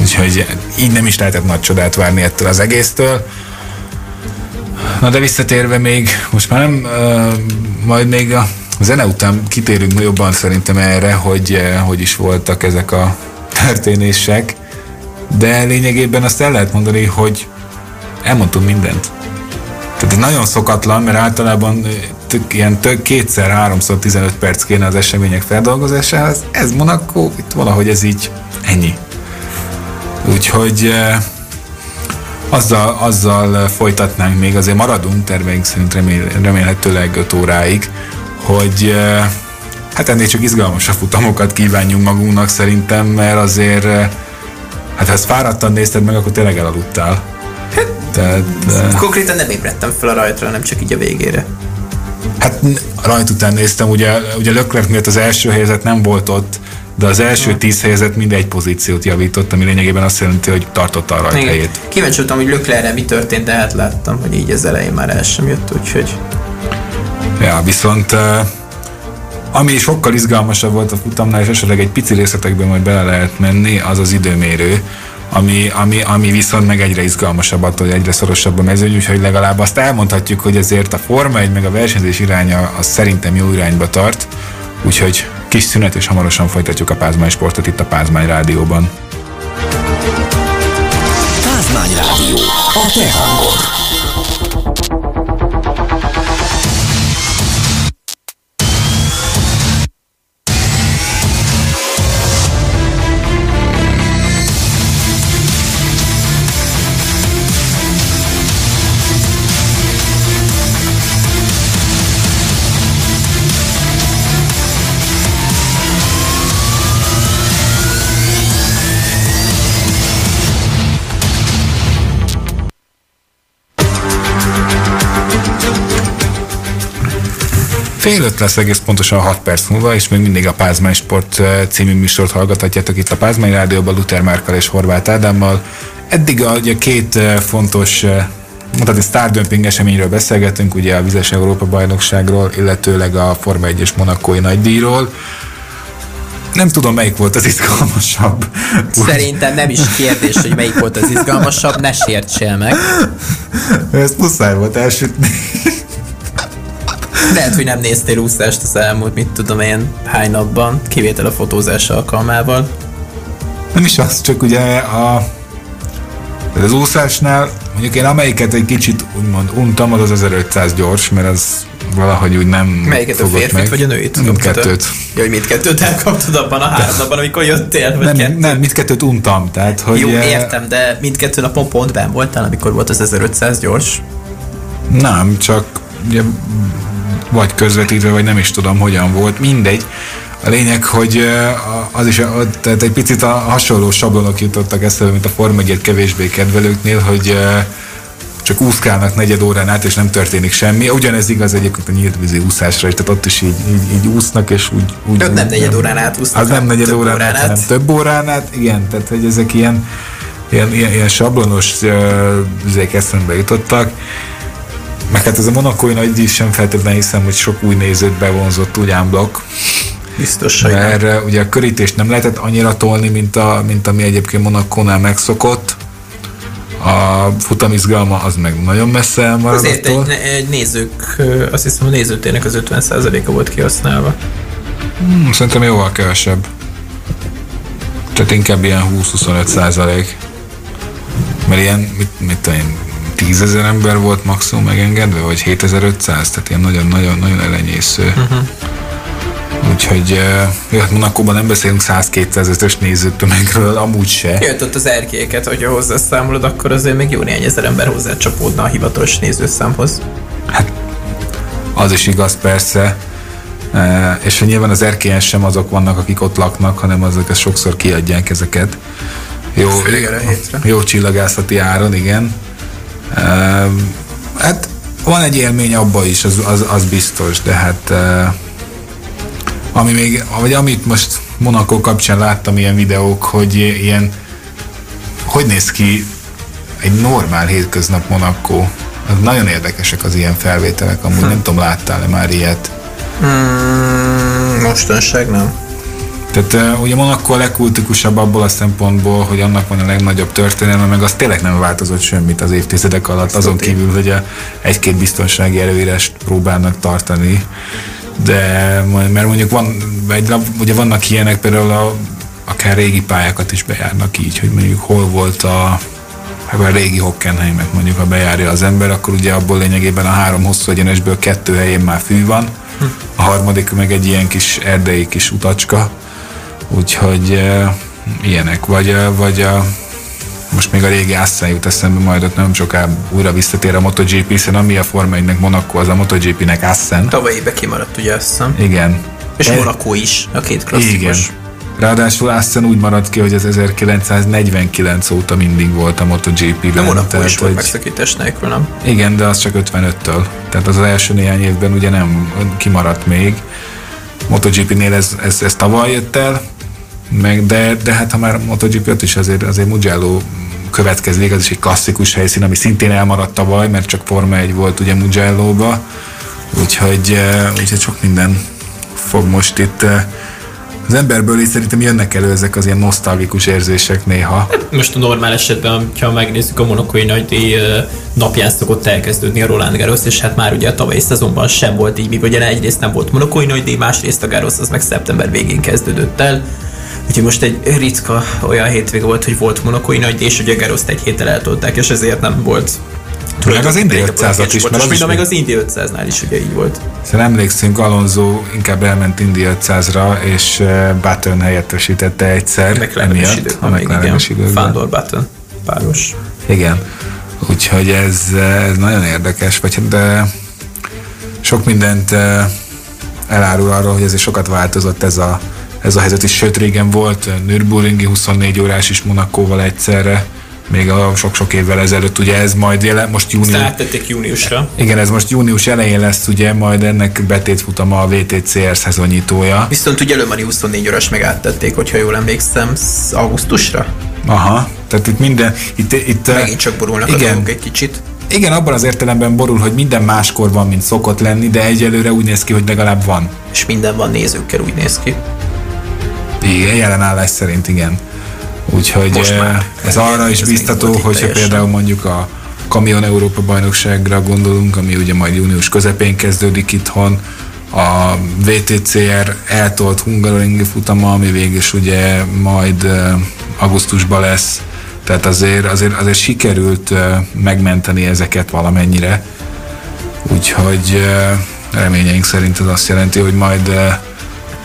Úgyhogy így nem is lehetett nagy csodát várni ettől az egésztől. Na de visszatérve még, most már nem, uh, majd még a zene után kitérünk jobban szerintem erre, hogy uh, hogy is voltak ezek a történések, de lényegében azt el lehet mondani, hogy elmondtunk mindent. Tehát nagyon szokatlan, mert általában tök, ilyen tök kétszer, háromszor 15 perc kéne az események feldolgozásához. Ez Monaco, itt valahogy ez így ennyi. Úgyhogy azzal, azzal folytatnánk még, azért maradunk terveink szerint remél, remélhetőleg 5 óráig, hogy hát ennél csak izgalmasabb futamokat kívánjunk magunknak szerintem, mert azért hát ha ezt fáradtan nézted meg, akkor tényleg elaludtál. Tehát, de... Konkrétan nem ébredtem fel a rajtra, nem csak így a végére. Hát a rajt után néztem, ugye, ugye Leclerc miatt az első helyzet nem volt ott, de az első tíz helyzet mindegy pozíciót javított, ami lényegében azt jelenti, hogy tartotta a rajthelyét. Kíváncsi voltam, hogy Leclerc mi történt, de hát láttam, hogy így az elején már el sem jött, úgyhogy... Ja, viszont ami sokkal izgalmasabb volt a futamnál, és esetleg egy pici részletekben majd bele lehet menni, az az időmérő, ami, ami, ami viszont meg egyre izgalmasabb attól, hogy egyre szorosabb a mezőny, úgyhogy legalább azt elmondhatjuk, hogy azért a Forma 1 meg a versenyzés iránya az szerintem jó irányba tart, úgyhogy kis szünet és hamarosan folytatjuk a Pázmány sportot itt a Pázmány Rádióban. Pázmány Rádió, a te hangod. Fél öt lesz egész pontosan 6 perc múlva, és még mindig a Pázmány Sport című műsort hallgathatjátok itt a Pázmány Rádióban Luther Márkal és Horváth Ádámmal. Eddig a, ugye két fontos mondhatni Stardömping eseményről beszélgetünk, ugye a Vizes Európa bajnokságról, illetőleg a Forma 1-es Monakói nagydíjról. Nem tudom, melyik volt az izgalmasabb. Szerintem nem is kérdés, hogy melyik volt az izgalmasabb, ne sértsél meg. Ezt muszáj volt elsütni. Lehet, hogy nem néztél úszást az elmúlt, mit tudom én, hány napban, kivétel a fotózás alkalmával. Nem is az, csak ugye a az úszásnál mondjuk én amelyiket egy kicsit úgymond untam, az az 1500 gyors, mert az valahogy úgy nem Melyiket a férfit meg. vagy a nőit? Mindkettőt. Ja, hogy mindkettőt elkaptad abban a házban, amikor jöttél? Vagy nem, kettőt? nem, mindkettőt untam. Tehát, hogy Jó, értem, de mindkettő napon pont ben voltál, amikor volt az 1500 gyors? Nem, csak ugye, vagy közvetítve, vagy nem is tudom, hogyan volt. Mindegy. A lényeg, hogy az is, tehát egy picit a hasonló sablonok jutottak eszembe, mint a Form kevésbé kedvelőknél, hogy csak úszkálnak negyed órán át, és nem történik semmi. Ugyanez igaz egyébként a nyílt vízi úszásra is, tehát ott is így, így, így úsznak, és úgy... úgy nem nem negyed órán át úsznak, Az nem negyed órán, órán át, hanem több órán át, igen, tehát hogy ezek ilyen, ilyen, ilyen, ilyen sablonos uh, eszembe jutottak. Meg hát ez a monakói nagy díj sem feltétlenül hiszem, hogy sok új nézőt bevonzott úgy blokk. Biztos, hogy Mert nem. ugye a körítést nem lehetett annyira tolni, mint, a, mint ami egyébként Monakónál megszokott a futamizgalma az meg nagyon messze elmaradt. Azért egy, egy nézők, azt hiszem a nézőtérnek az 50%-a volt kihasználva. Hmm, szerintem jóval kevesebb. Tehát inkább ilyen 20-25 százalék. Mert ilyen, mit, mit tudom én, 10 ezer ember volt maximum megengedve, vagy 7500, tehát ilyen nagyon-nagyon-nagyon elenyésző. Uh-huh. Úgyhogy uh, hát Monakóban nem beszélünk 100-200 nézőtömegről, amúgy se. Jött ott az erkélyeket, hogyha hozzászámolod, akkor azért még jó néhány ezer ember hozzácsapódna a hivatalos nézőszámhoz. Hát az is igaz persze. Uh, és hogy nyilván az erkélyen sem azok vannak, akik ott laknak, hanem azok ezt sokszor kiadják ezeket. Jó, jó csillagászati áron, igen. Uh, hát van egy élmény abba is, az, az, az biztos, de hát uh, ami még, vagy amit most Monaco kapcsán láttam ilyen videók, hogy ilyen, hogy néz ki egy normál hétköznap Monaco. Az nagyon érdekesek az ilyen felvételek, amúgy hm. nem tudom, láttál-e már ilyet? Mm, mostanság nem. Tehát ugye Monaco a legkultikusabb abból a szempontból, hogy annak van a legnagyobb történelme, meg az tényleg nem változott semmit az évtizedek alatt, azon kívül, hogy egy-két biztonsági előírást próbálnak tartani. De mert mondjuk van, egy, ugye vannak ilyenek, például a, akár régi pályákat is bejárnak így, hogy mondjuk hol volt a a régi Hockenheimet mondjuk, ha bejárja az ember, akkor ugye abból lényegében a három hosszú egyenesből kettő helyén már fű van, a harmadik meg egy ilyen kis erdei kis utacska, úgyhogy ilyenek, vagy, vagy a most még a régi Assen jut eszembe, majd ott nem soká újra visszatér a MotoGP, hiszen ami a Forma 1 Monaco, az a MotoGP-nek Assen. Tavaly éve kimaradt ugye Assen. Igen. És De... Monaco is, a két klasszikus. Igen. Ráadásul Assen úgy maradt ki, hogy az 1949 óta mindig volt a MotoGP-ben. De Monaco tehát, is volt megszakítás nélkül, nem? Igen, de az csak 55-től. Tehát az, az első néhány évben ugye nem kimaradt még. MotoGP-nél ez, ez, ez tavaly jött el, meg, de, de hát ha már MotoGP is azért, azért Mugello következik, az is egy klasszikus helyszín, ami szintén elmaradt tavaly, mert csak Forma 1 volt ugye Mugello-ba, úgyhogy, eh, úgyhogy sok minden fog most itt eh, az emberből is szerintem jönnek elő ezek az ilyen nosztalgikus érzések néha. Most a normál esetben, ha megnézzük a monokói nagydíj eh, napján szokott elkezdődni a Roland Garros, és hát már ugye a tavalyi szezonban sem volt így, ugye egyrészt nem volt monokói nagydíj, másrészt a Garros az meg szeptember végén kezdődött el, Úgyhogy most egy ritka olyan hétvége volt, hogy volt monokói nagy, és ugye Geroszt egy héttel eltolták, és ezért nem volt meg az Indy 500-at is. Az is meg az Indy 500-nál is ugye így volt. Szóval emlékszünk, Alonso inkább elment Indy 500-ra, és eh, Button helyettesítette egyszer. McLaren-es időkben még, igen. Időkben. Fandor Button páros. Igen. Úgyhogy ez, ez nagyon érdekes, vagy de sok mindent eh, elárul arról, hogy ezért sokat változott ez a ez a helyzet is, sőt régen volt Nürburgringi 24 órás is Monakóval egyszerre, még a sok-sok évvel ezelőtt, ugye ez majd jelen, most június... Ezt áttették júniusra. Igen, ez most június elején lesz, ugye, majd ennek betétfutama a VTCR szezonnyitója. Viszont ugye Lömani 24 órás meg áttették, hogyha jól emlékszem, augusztusra. Aha, tehát itt minden... Itt, itt, Megint csak borulnak igen, a dolgok egy kicsit. Igen, abban az értelemben borul, hogy minden máskor van, mint szokott lenni, de egyelőre úgy néz ki, hogy legalább van. És minden van nézőkkel, úgy néz ki. Igen, jelenállás szerint igen. Úgyhogy Most már, ez arra is biztató, hogyha például mondjuk a Kamion Európa bajnokságra gondolunk, ami ugye majd június közepén kezdődik itthon, a VTCR eltolt Hungaroringi futama, ami végül is ugye majd augusztusban lesz, tehát azért, azért, azért sikerült megmenteni ezeket valamennyire. Úgyhogy reményeink szerint ez azt jelenti, hogy majd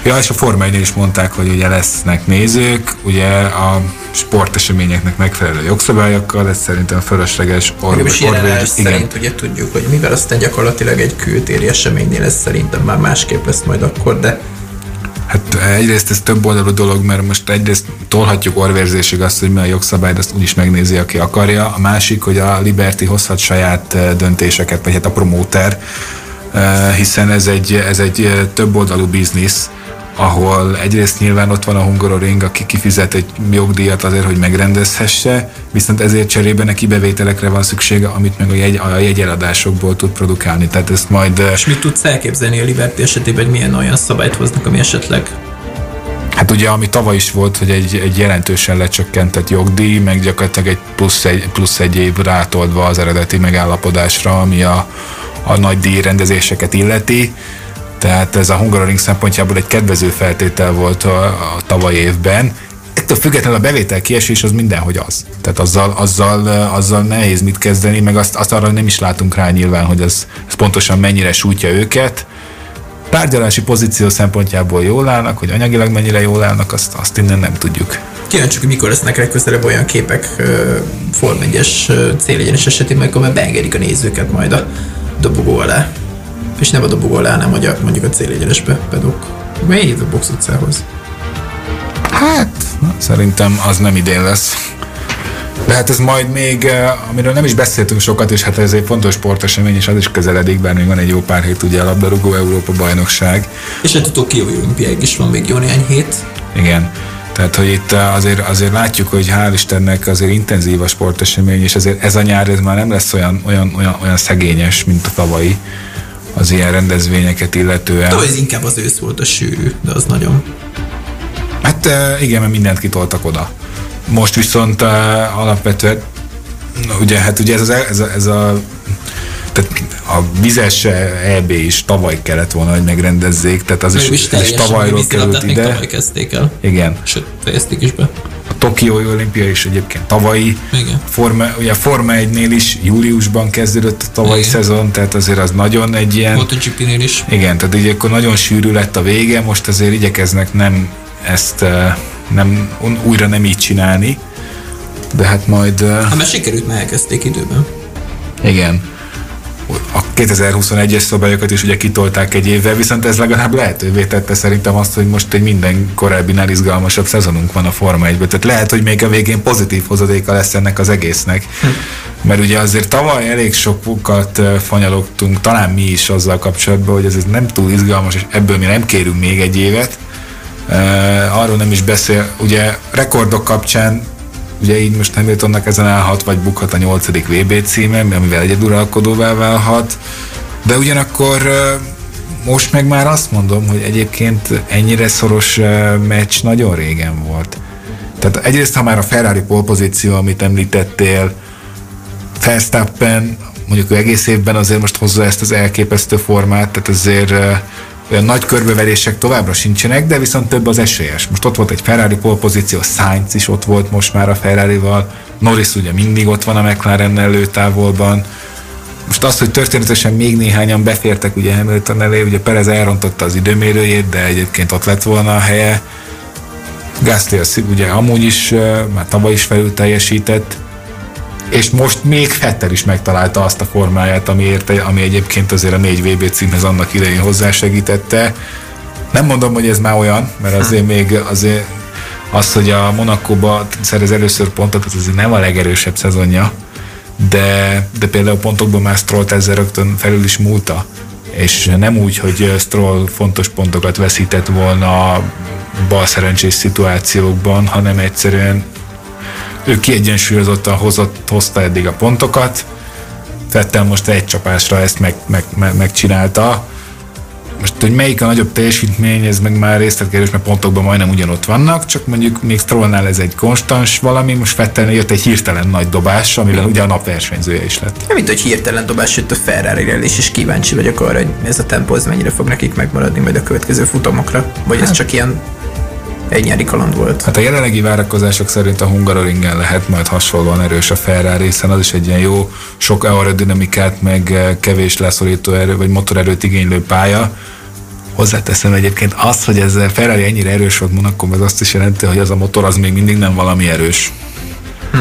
Ja, és a Forma is mondták, hogy ugye lesznek nézők, ugye a sporteseményeknek megfelelő jogszabályokkal, ez szerintem fölösleges orvos. Igen. szerint ugye tudjuk, hogy mivel aztán gyakorlatilag egy kültéri eseménynél lesz szerintem már másképp lesz majd akkor, de Hát egyrészt ez több oldalú dolog, mert most egyrészt tolhatjuk orvérzésig azt, hogy mi a jogszabály, de azt úgyis megnézi, aki akarja. A másik, hogy a Liberty hozhat saját eh, döntéseket, vagy hát a promóter, eh, hiszen ez egy, ez egy eh, több oldalú biznisz, ahol egyrészt nyilván ott van a Hungaroring, aki kifizet egy jogdíjat azért, hogy megrendezhesse, viszont ezért cserébe neki bevételekre van szüksége, amit meg a, jegy, a jegyeladásokból tud produkálni. Tehát ezt majd... És mit tudsz elképzelni a Liberty esetében, hogy milyen olyan szabályt hoznak, ami esetleg Hát ugye, ami tavaly is volt, hogy egy, egy jelentősen lecsökkentett jogdíj, meg gyakorlatilag egy plusz egy, plusz egy év rátoldva az eredeti megállapodásra, ami a, a nagy díjrendezéseket illeti tehát ez a Hungaroring szempontjából egy kedvező feltétel volt a, a tavaly évben. Ettől függetlenül a bevétel kiesés az mindenhogy az. Tehát azzal, azzal, azzal nehéz mit kezdeni, meg azt, azt arra nem is látunk rá nyilván, hogy ez, ez pontosan mennyire sújtja őket. Tárgyalási pozíció szempontjából jól állnak, hogy anyagilag mennyire jól állnak, azt, azt innen nem tudjuk. Kíváncsiak, hogy mikor lesznek legközelebb olyan képek uh, Form 1-es célegyenes esetén, amikor beengedik a nézőket majd a dobogó alá és nem a dobogó alá, hanem mondjuk, mondjuk a célegyenesbe pedok. Melyik a box utcához? Hát, na, szerintem az nem idén lesz. De hát ez majd még, eh, amiről nem is beszéltünk sokat, és hát ez egy fontos sportesemény, és az is közeledik, bár még van egy jó pár hét ugye a labdarúgó Európa bajnokság. És a Tokiói olimpiáig is van még jó néhány hét. Igen. Tehát, hogy itt eh, azért, azért látjuk, hogy hál' Istennek azért intenzív a sportesemény, és azért ez a nyár ez már nem lesz olyan, olyan, olyan, olyan szegényes, mint a tavalyi az ilyen rendezvényeket illetően. De ez inkább az ősz volt a sűrű, de az nagyon. Hát igen, mert mindent kitoltak oda. Most viszont alapvetően, ugye, hát ugye ez, az, ez, a, ez a tehát a vizes EB is tavaly kellett volna, hogy megrendezzék, tehát az is, is, is tavalyról került ide. Tavaly kezdték el. Igen. Sőt, fejezték is be. Tokiói olimpia is egyébként tavalyi. Igen. Forma, ugye a Forma 1-nél is júliusban kezdődött a tavalyi Igen. szezon, tehát azért az nagyon egy ilyen... MotoGP-nél is. Igen, tehát így akkor nagyon sűrű lett a vége, most azért igyekeznek nem ezt nem, újra nem így csinálni, de hát majd... Hát mert sikerült, mert elkezdték időben. Igen a 2021-es szabályokat is ugye kitolták egy évvel, viszont ez legalább lehetővé tette szerintem azt, hogy most egy minden korábbinál izgalmasabb szezonunk van a Forma 1 Tehát lehet, hogy még a végén pozitív hozadéka lesz ennek az egésznek. Mert ugye azért tavaly elég sokat fanyalogtunk, talán mi is azzal kapcsolatban, hogy ez nem túl izgalmas, és ebből mi nem kérünk még egy évet. arról nem is beszél, ugye rekordok kapcsán Ugye így most Hamiltonnak ezen állhat, vagy bukhat a nyolcadik VB címe, amivel egyeduralkodóvá válhat. De ugyanakkor most meg már azt mondom, hogy egyébként ennyire szoros meccs nagyon régen volt. Tehát egyrészt, ha már a Ferrari polpozíció, amit említettél, Verstappen, mondjuk ő egész évben azért most hozza ezt az elképesztő formát, tehát azért olyan nagy körbeverések továbbra sincsenek, de viszont több az esélyes. Most ott volt egy Ferrari polpozíció, Sainz is ott volt most már a Ferrari-val, Norris ugye mindig ott van a McLaren előtávolban. Most az, hogy történetesen még néhányan befértek ugye Hamilton elé, ugye Perez elrontotta az időmérőjét, de egyébként ott lett volna a helye. Gasly ugye amúgy is, már tavaly is felül teljesített, és most még Fetter is megtalálta azt a formáját, ami, érte, ami egyébként azért a négy VB címhez annak idején hozzásegítette. Nem mondom, hogy ez már olyan, mert azért még azért az, hogy a Monakóba szerez először pontot, az azért nem a legerősebb szezonja, de, de például pontokban már Stroll ezzel rögtön felül is múlta és nem úgy, hogy Stroll fontos pontokat veszített volna bal szerencsés szituációkban, hanem egyszerűen ő kiegyensúlyozottan hozott, hozta eddig a pontokat, Fettel most egy csapásra ezt meg, meg, meg, megcsinálta. most, hogy melyik a nagyobb teljesítmény, ez meg már részletkérdés, mert pontokban majdnem ugyanott vannak, csak mondjuk még Strollnál ez egy konstans valami, most Vettelnél jött egy hirtelen nagy dobás, amivel ugye a nap versenyzője is lett. Ja, mint hogy hirtelen dobás jött a ferrari is, és kíváncsi vagyok arra, hogy ez a tempó ez mennyire fog nekik megmaradni majd a következő futamokra. Vagy hát. ez csak ilyen egy nyári kaland volt. Hát a jelenlegi várakozások szerint a Hungaroringen lehet majd hasonlóan erős a Ferrari, hiszen az is egy ilyen jó, sok aerodinamikát, meg eh, kevés leszorító erő, vagy motorerőt igénylő pálya. Hozzáteszem egyébként azt, hogy ez Ferrari ennyire erős volt Monaco, az azt is jelenti, hogy az a motor az még mindig nem valami erős. Hm.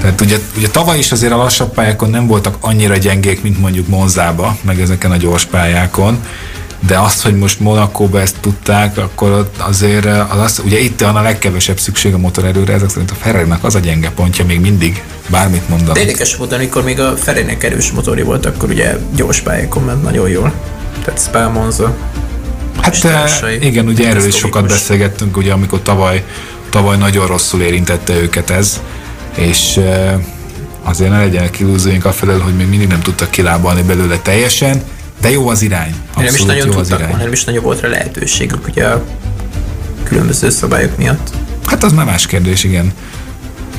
Tehát ugye, ugye tavaly is azért a lassabb pályákon nem voltak annyira gyengék, mint mondjuk Monzába, meg ezeken a gyors pályákon, de azt, hogy most Monakóba ezt tudták, akkor ott azért az, az ugye itt van a legkevesebb szükség a motorerőre, ezek szerint a ferrari az a gyenge pontja még mindig, bármit mondanak. De érdekes volt, amikor még a ferrari erős motorja volt, akkor ugye gyors pályákon ment nagyon jól. Tehát Spa, Monza. Hát igen, ugye erről is sokat beszélgettünk, ugye amikor tavaly, tavaly nagyon rosszul érintette őket ez, és azért ne legyenek illúzióink afelől, hogy még mindig nem tudtak kilábalni belőle teljesen, de jó az irány. Abszolút nem is nagyon jó tudtak volna, nem is nagyon volt rá lehetőségük, ugye a különböző szabályok miatt. Hát az már más kérdés, igen.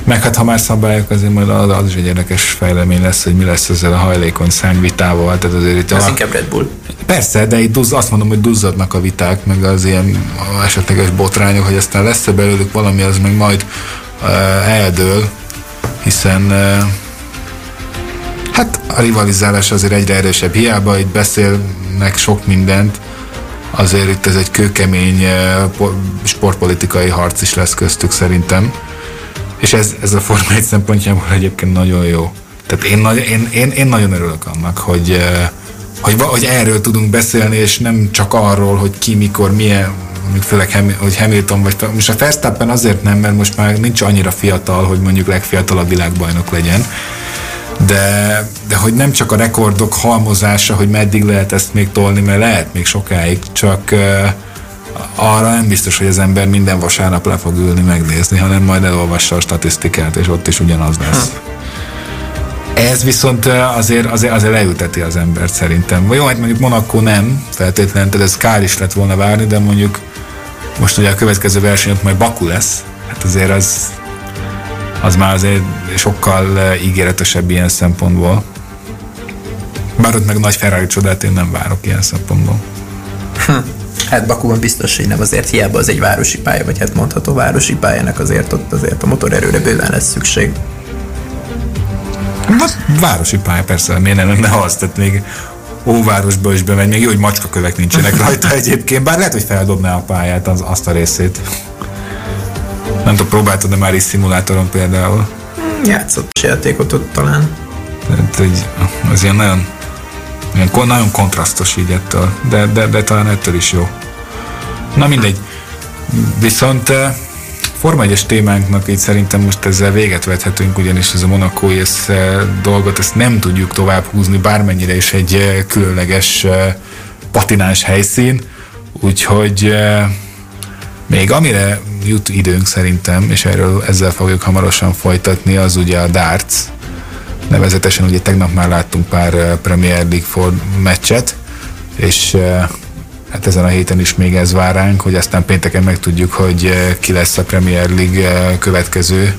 Meg hát ha már szabályok, azért majd az, az is egy érdekes fejlemény lesz, hogy mi lesz ezzel a hajlékony vitával. Tehát azért itt Ez a... inkább Red Bull. Persze, de itt duzz, azt mondom, hogy duzzadnak a viták, meg az ilyen esetleges botrányok, hogy aztán lesz-e belőlük valami, az meg majd uh, eldől, hiszen uh, Hát a rivalizálás azért egyre erősebb. Hiába itt beszélnek sok mindent, azért itt ez egy kőkemény eh, sportpolitikai harc is lesz köztük szerintem. És ez, ez a Forma 1 szempontjából egyébként nagyon jó. Tehát én, én, én, én nagyon örülök annak, hogy, eh, hogy, hogy erről tudunk beszélni, és nem csak arról, hogy ki, mikor, milyen, főleg hogy Hamilton vagy most a Verstappen azért nem, mert most már nincs annyira fiatal, hogy mondjuk legfiatalabb világbajnok legyen, de, de hogy nem csak a rekordok halmozása, hogy meddig lehet ezt még tolni, mert lehet még sokáig, csak arra nem biztos, hogy az ember minden vasárnap le fog ülni megnézni, hanem majd elolvassa a statisztikát, és ott is ugyanaz lesz. Hm. Ez viszont azért, azért, azért leülteti az embert szerintem. Jó, hát mondjuk Monaco nem feltétlenül, tehát ez kár is lett volna várni, de mondjuk most ugye a következő versenyt majd Baku lesz, hát azért az az már azért sokkal eh, ígéretesebb ilyen szempontból. Bár ott meg nagy Ferrari csodát én nem várok ilyen szempontból. Hm. Hát Bakuban biztos, hogy nem azért hiába az egy városi pálya, vagy hát mondható városi pályának azért ott azért a motorerőre bőven lesz szükség. Hát, városi pálya persze, miért nem lenne az, tehát még óvárosba is bemegy, még jó, hogy macskakövek nincsenek rajta egyébként, bár lehet, hogy feldobná a pályát az, azt a részét. Nem tudom, próbáltad de már is szimulátoron például? Játszott játékot ott talán. Tehát, egy, az ilyen nagyon, ilyen, nagyon kontrasztos így ettől, de, de, de talán ettől is jó. Na mindegy. Viszont eh, Forma 1 témánknak így szerintem most ezzel véget vethetünk, ugyanis ez a Monaco és eh, dolgot, ezt nem tudjuk tovább húzni, bármennyire is egy eh, különleges patinás helyszín, úgyhogy még amire jut időnk szerintem, és erről ezzel fogjuk hamarosan folytatni, az ugye a darts. Nevezetesen ugye tegnap már láttunk pár eh, Premier League for meccset, és eh, hát ezen a héten is még ez vár ránk, hogy aztán pénteken megtudjuk, hogy eh, ki lesz a Premier League következő,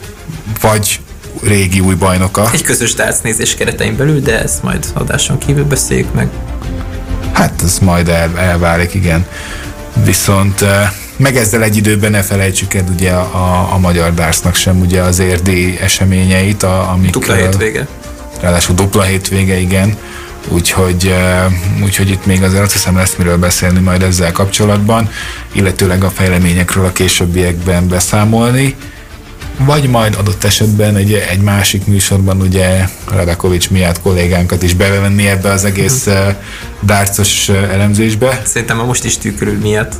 vagy régi új bajnoka. Egy közös nézés keretein belül, de ezt majd adáson kívül beszéljük meg. Hát ez majd el, elválik, igen. Viszont meg ezzel egy időben ne felejtsük el ugye a, a magyar dársznak sem ugye az érdi eseményeit, a, amik... Dupla hétvége. Ráadásul dupla hétvége, igen. Úgyhogy, úgyhogy itt még azért azt hiszem lesz miről beszélni majd ezzel kapcsolatban, illetőleg a fejleményekről a későbbiekben beszámolni, vagy majd adott esetben egy, egy másik műsorban ugye Radakovics miatt kollégánkat is bevenni ebbe az egész dárcos elemzésbe. Szerintem most is tűkörül miatt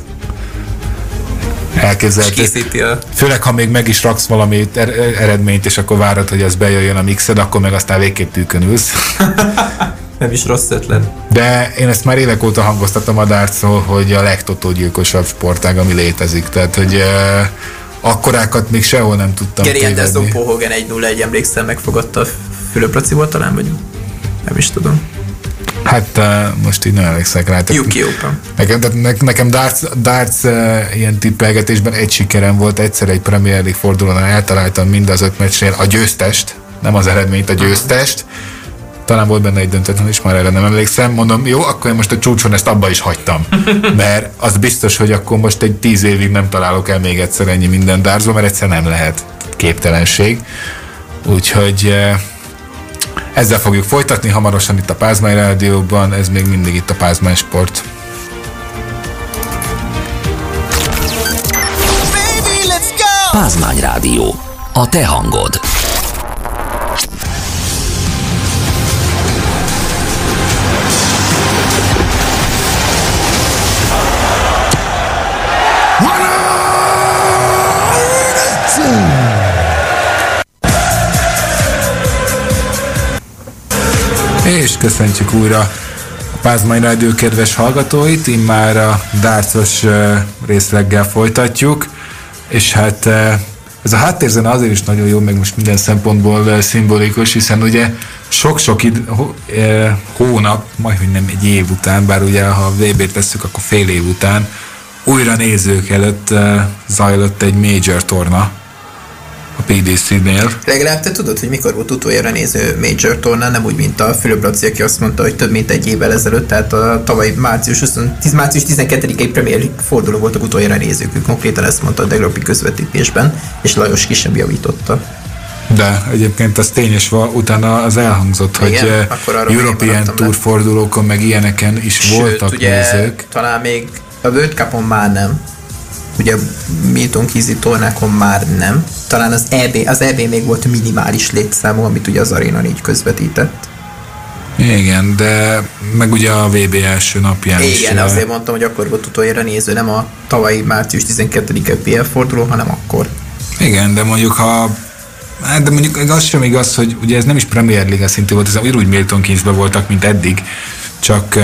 elképzelhető. A... Főleg, ha még meg is raksz valami er- eredményt, és akkor várod, hogy az bejöjjön a mixed, akkor meg aztán végképp ülsz. Nem is rossz ötlet. De én ezt már évek óta hangoztatom a dárcról, hogy a legtotógyilkosabb sportág, ami létezik. Tehát, hogy uh, akkorákat még sehol nem tudtam Geri Anderson Pohogen 1-0-1 emlékszel megfogadta Fülöp Laciból talán, vagy nem is tudom. Hát uh, most így nem emlékszek rá. Yuki Open. Nekem, tehát ne, nekem darts, darts uh, ilyen tippelgetésben egy sikerem volt, egyszer egy Premier League fordulón eltaláltam mind az öt meccsnél a győztest, nem az eredményt, a győztest. Talán volt benne egy döntetlen is, már erre nem emlékszem. Mondom, jó, akkor én most a csúcson ezt abba is hagytam. Mert az biztos, hogy akkor most egy tíz évig nem találok el még egyszer ennyi minden dárcba, mert egyszer nem lehet képtelenség. Úgyhogy uh, ezzel fogjuk folytatni hamarosan itt a Pázmány Rádióban, ez még mindig itt a Pázmány Sport. Pázmány Rádió. A te hangod. És köszöntjük újra a Pázmány Rádió kedves hallgatóit, immár a dárcos részleggel folytatjuk, és hát ez a háttérzene azért is nagyon jó, meg most minden szempontból szimbolikus, hiszen ugye sok-sok id- hónap, majd hogy nem egy év után, bár ugye ha VB-t veszük, akkor fél év után, újra nézők előtt zajlott egy major torna, a PDC-nél. Legalább te tudod, hogy mikor volt utoljára néző Major torna, nem úgy, mint a Fülöp Laci, aki azt mondta, hogy több mint egy évvel ezelőtt, tehát a tavaly március, 20, 10, március 12-i Premier League forduló voltak utoljára nézők, ők konkrétan ezt mondta a Degropi közvetítésben, és Lajos ki sem javította. De egyébként az tényes van, utána az elhangzott, Igen, hogy European Tour fordulókon, meg ilyeneken is Sőt, voltak ugye, nézők. talán még a World Cupon már nem, ugye Milton Kizi tornákon már nem. Talán az EB, az EB még volt minimális létszámú, amit ugye az Arena így közvetített. Igen, de meg ugye a VB első napján Igen, is. Igen, azért mondtam, hogy akkor volt utoljára néző, nem a tavalyi március 12-e PL forduló, hanem akkor. Igen, de mondjuk ha Hát de mondjuk az sem igaz, hogy ugye ez nem is Premier League szintű volt, ez úgy Milton Keynesben voltak, mint eddig, csak,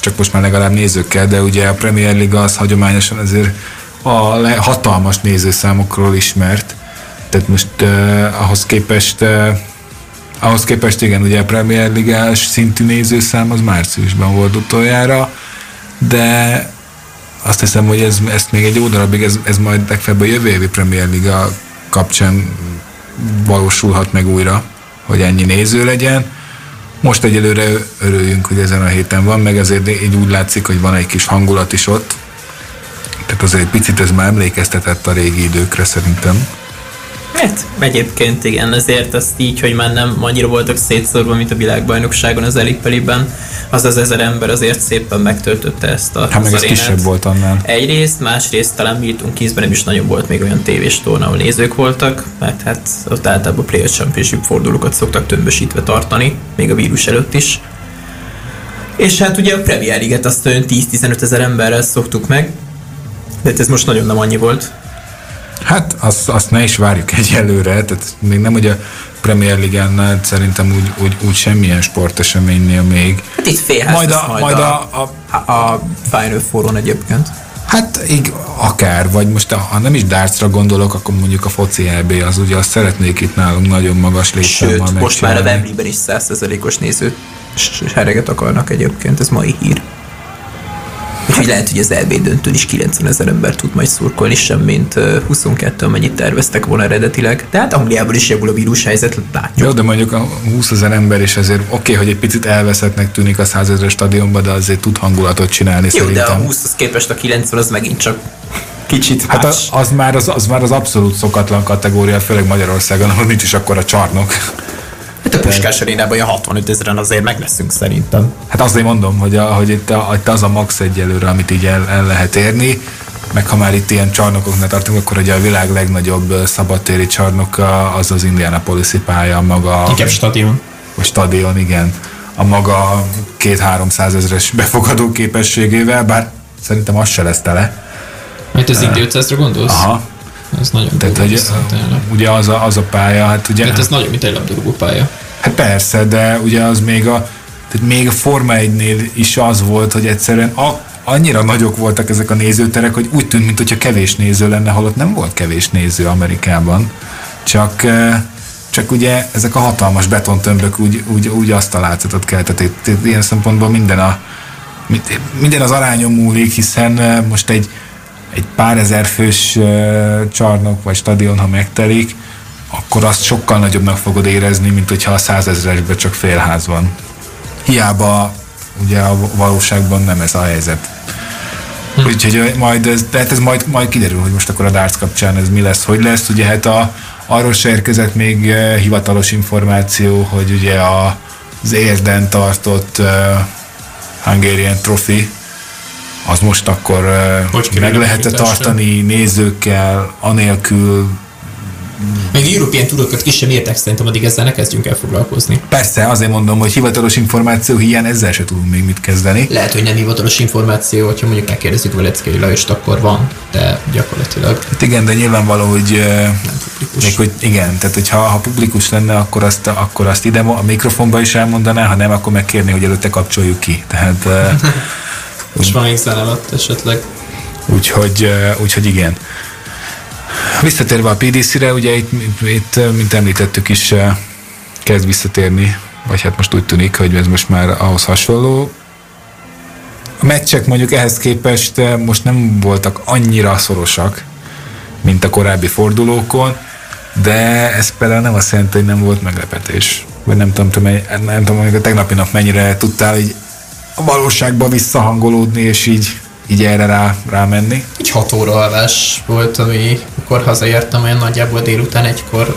csak most már legalább nézőkkel, de ugye a Premier League az hagyományosan azért a hatalmas nézőszámokról ismert. Tehát most uh, ahhoz képest uh, ahhoz képest igen, ugye a Premier Ligás szintű nézőszám az márciusban volt utoljára, de azt hiszem, hogy ez, ezt még egy jó darabig, ez, ez majd legfeljebb a jövő évi Premier Liga kapcsán valósulhat meg újra, hogy ennyi néző legyen. Most egyelőre örüljünk, hogy ezen a héten van, meg azért így úgy látszik, hogy van egy kis hangulat is ott, tehát azért egy picit ez már emlékeztetett a régi időkre szerintem. Hát egyébként igen, ezért azt így, hogy már nem annyira voltak szétszórva, mint a világbajnokságon az Elipeliben, az az ezer ember azért szépen megtöltötte ezt a Hát meg ez kisebb volt annál. Egyrészt, másrészt talán Milton Keysben nem is nagyon volt még olyan tévés torna, ahol nézők voltak, mert hát ott általában a Player Championship fordulókat szoktak tömbösítve tartani, még a vírus előtt is. És hát ugye a Premier League-et azt olyan 10-15 ezer emberrel szoktuk meg, de hát ez most nagyon nem annyi volt. Hát azt, azt ne is várjuk egyelőre, tehát még nem ugye a Premier Ligánál szerintem úgy, úgy, úgy semmilyen sporteseménynél még. Hát itt fél majd a, majd, majd a, a, a, a Final Four-on egyébként. Hát így akár, vagy most ha nem is dartsra gondolok, akkor mondjuk a foci EB az ugye azt szeretnék itt nálunk nagyon magas létszámmal Sőt, most már a Wembley-ben is 100%-os néző sereget akarnak egyébként, ez mai hír. Úgyhogy lehet, hogy az LB döntőn is 90 ezer ember tud majd szurkolni, sem mint 22, amennyit terveztek volna eredetileg. De hát Angliában is javul a vírushelyzet, látjuk. Jó, de mondjuk a 20 ezer ember is azért oké, okay, hogy egy picit elveszettnek tűnik a 100 ezer stadionban, de azért tud hangulatot csinálni Jó, szerintem. de a 20 képest a 90 az megint csak kicsit Hát az, az, már az, az már az abszolút szokatlan kategória, főleg Magyarországon, ahol nincs is akkor a csarnok. Hát a Puskás arénában olyan 65 ezeren azért meg leszünk szerintem. Hát azért mondom, hogy, a, hogy itt, a, itt az a max egyelőre, amit így el, el lehet érni, meg ha már itt ilyen csarnokoknál tartunk, akkor ugye a világ legnagyobb szabadtéri csarnoka az az Indianapolis-i pálya, maga... Inkább stadion. A stadion, igen. A maga két-háromszáz ezeres befogadó képességével, bár szerintem az se lesz tele. Mert az Indi 500-ra gondolsz? Aha. Ez nagyon Tehát, hogy ugye az a, az a pálya, hát ugye... Hát ez nagyon, mint egy labdarúgó pálya. Hát persze, de ugye az még a, tehát még a Forma 1-nél is az volt, hogy egyszerűen a, annyira nagyok voltak ezek a nézőterek, hogy úgy tűnt, mintha kevés néző lenne, holott nem volt kevés néző Amerikában. Csak, csak ugye ezek a hatalmas betontömbök úgy, úgy, úgy azt a látszatot keltették. Ilyen szempontból minden, a, minden az arányon múlik, hiszen most egy, egy pár ezer fős csarnok vagy stadion, ha megtelik, akkor azt sokkal nagyobbnak fogod érezni, mint hogyha a százezresben csak félház van. Hiába ugye a valóságban nem ez a helyzet. Hm. Úgyhogy majd ez, tehát ez majd, majd kiderül, hogy most akkor a darts kapcsán ez mi lesz, hogy lesz. Ugye hát a, arról se érkezett még hivatalos információ, hogy ugye a, az érden tartott uh, Hungarian Trophy az most akkor uh, meg lehet tartani nézőkkel, anélkül még European turokat ki sem értek, szerintem addig ezzel ne kezdjünk el foglalkozni. Persze, azért mondom, hogy hivatalos információ hiány ezzel se tudunk még mit kezdeni. Lehet, hogy nem hivatalos információ, hogyha mondjuk megkérdezzük Veleckei Lajost, akkor van, de gyakorlatilag. Hát igen, de nyilvánvaló, hogy, nem publikus. Még, hogy igen, tehát hogyha ha publikus lenne, akkor azt, akkor azt ide a mikrofonba is elmondaná, ha nem, akkor megkérni, hogy előtte kapcsoljuk ki. Tehát, Most van még alatt esetleg. Úgyhogy, úgyhogy igen. Visszatérve a PDC-re, ugye itt, itt, mint említettük is, kezd visszatérni, vagy hát most úgy tűnik, hogy ez most már ahhoz hasonló. A meccsek mondjuk ehhez képest most nem voltak annyira szorosak, mint a korábbi fordulókon, de ez például nem azt jelenti, hogy nem volt meglepetés. Vagy nem tudom, nem tudom, hogy a tegnapi nap mennyire tudtál így a valóságba visszahangolódni, és így így erre rá, rámenni? Egy hat óra alvás volt, ami akkor hazaértem, olyan nagyjából délután egykor,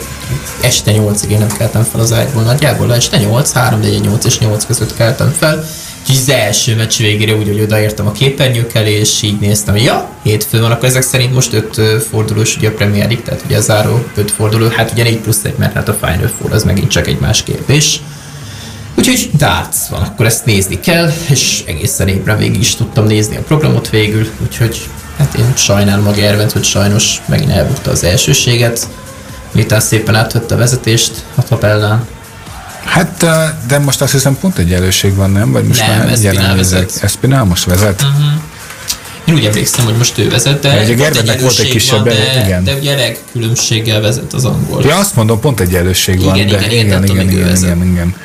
este nyolcig én nem keltem fel az ágyból, nagyjából este nyolc, három, négy, nyolc és nyolc között keltem fel, és az első meccs végére úgy, hogy odaértem a képernyők elé, és így néztem, ja, hétfőn van, akkor ezek szerint most öt fordulós ugye a Premier League, tehát ugye a záró öt forduló, hát ugye négy plusz egy, mert hát a Final Four az megint csak egy más kérdés. Úgyhogy darts van, akkor ezt nézni kell, és egészen ébren végig is tudtam nézni a programot végül, úgyhogy hát én sajnálom a Gervent, hogy sajnos megint elbukta az elsőséget, miután szépen átvette a vezetést a tabellán. Hát, de most azt hiszem pont egy előség van, nem? Vagy most nem, már Espinál vezet. Espinál most vezet? Uh-huh. Én úgy emlékszem, hogy most ő vezet, de egy egy volt egy kisebb, van, de, igen. de ugye különbséggel vezet az angol. Ja, azt mondom, pont egy előség van. Igen, de igen, igen, igen, igen, igen, igen, igen.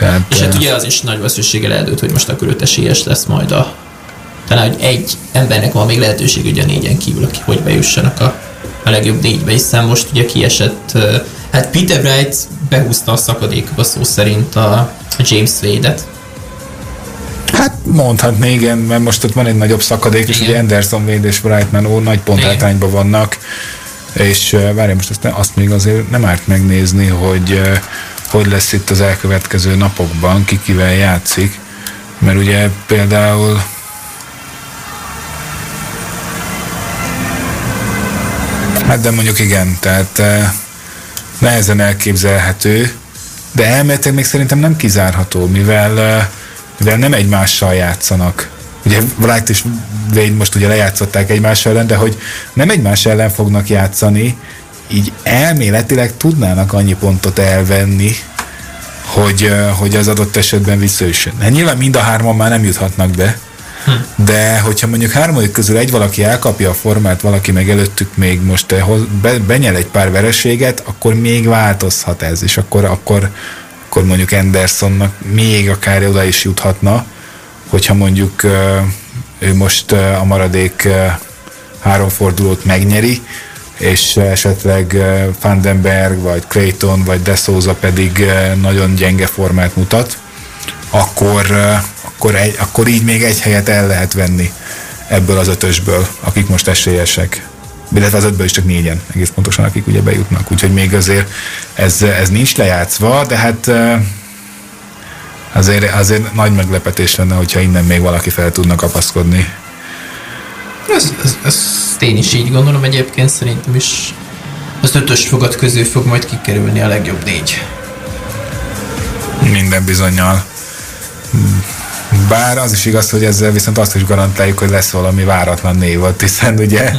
Tehát, és hát ugye az is nagy veszőséggel eldőlt, hogy most akkor őt esélyes lesz majd a talán, hogy egy embernek van még lehetőség ugye a négyen kívül, aki hogy bejussanak a, a legjobb négybe, hiszen most ugye kiesett, hát Peter Wright behúzta a szakadékba szó szerint a, a James Wade-et. Hát mondhatni, igen, mert most ott van egy nagyobb szakadék, igen. és ugye Anderson, Wade és Wright ó, nagy pontátányban vannak, és várjál, most azt, azt még azért nem árt megnézni, hogy hogy lesz itt az elkövetkező napokban, ki kivel játszik, mert ugye például Hát de mondjuk igen, tehát eh, nehezen elképzelhető, de elméletileg még szerintem nem kizárható, mivel, eh, mivel nem egymással játszanak. Ugye Wright és Wade most ugye lejátszották egymás ellen, de hogy nem egymás ellen fognak játszani, így elméletileg tudnának annyi pontot elvenni, hogy, hogy az adott esetben visszaüssön. Hát nyilván mind a hárman már nem juthatnak be, hm. de hogyha mondjuk hármadik közül egy valaki elkapja a formát, valaki meg előttük még most be, benyel egy pár vereséget, akkor még változhat ez, és akkor, akkor, akkor mondjuk Andersonnak még akár oda is juthatna, hogyha mondjuk ő most a maradék három fordulót megnyeri, és esetleg Vandenberg, vagy Clayton, vagy De Souza pedig nagyon gyenge formát mutat, akkor, akkor, egy, akkor így még egy helyet el lehet venni ebből az ötösből, akik most esélyesek. Illetve az ötből is csak négyen, egész pontosan, akik ugye bejutnak. Úgyhogy még azért ez, ez nincs lejátszva, de hát azért, azért nagy meglepetés lenne, hogyha innen még valaki fel tudna kapaszkodni ez, ez, ezt én is így gondolom egyébként, szerintem is az ötös fogat közül fog majd kikerülni a legjobb négy. Minden bizonyal. Bár az is igaz, hogy ezzel viszont azt is garantáljuk, hogy lesz valami váratlan név ott, hiszen ugye hm.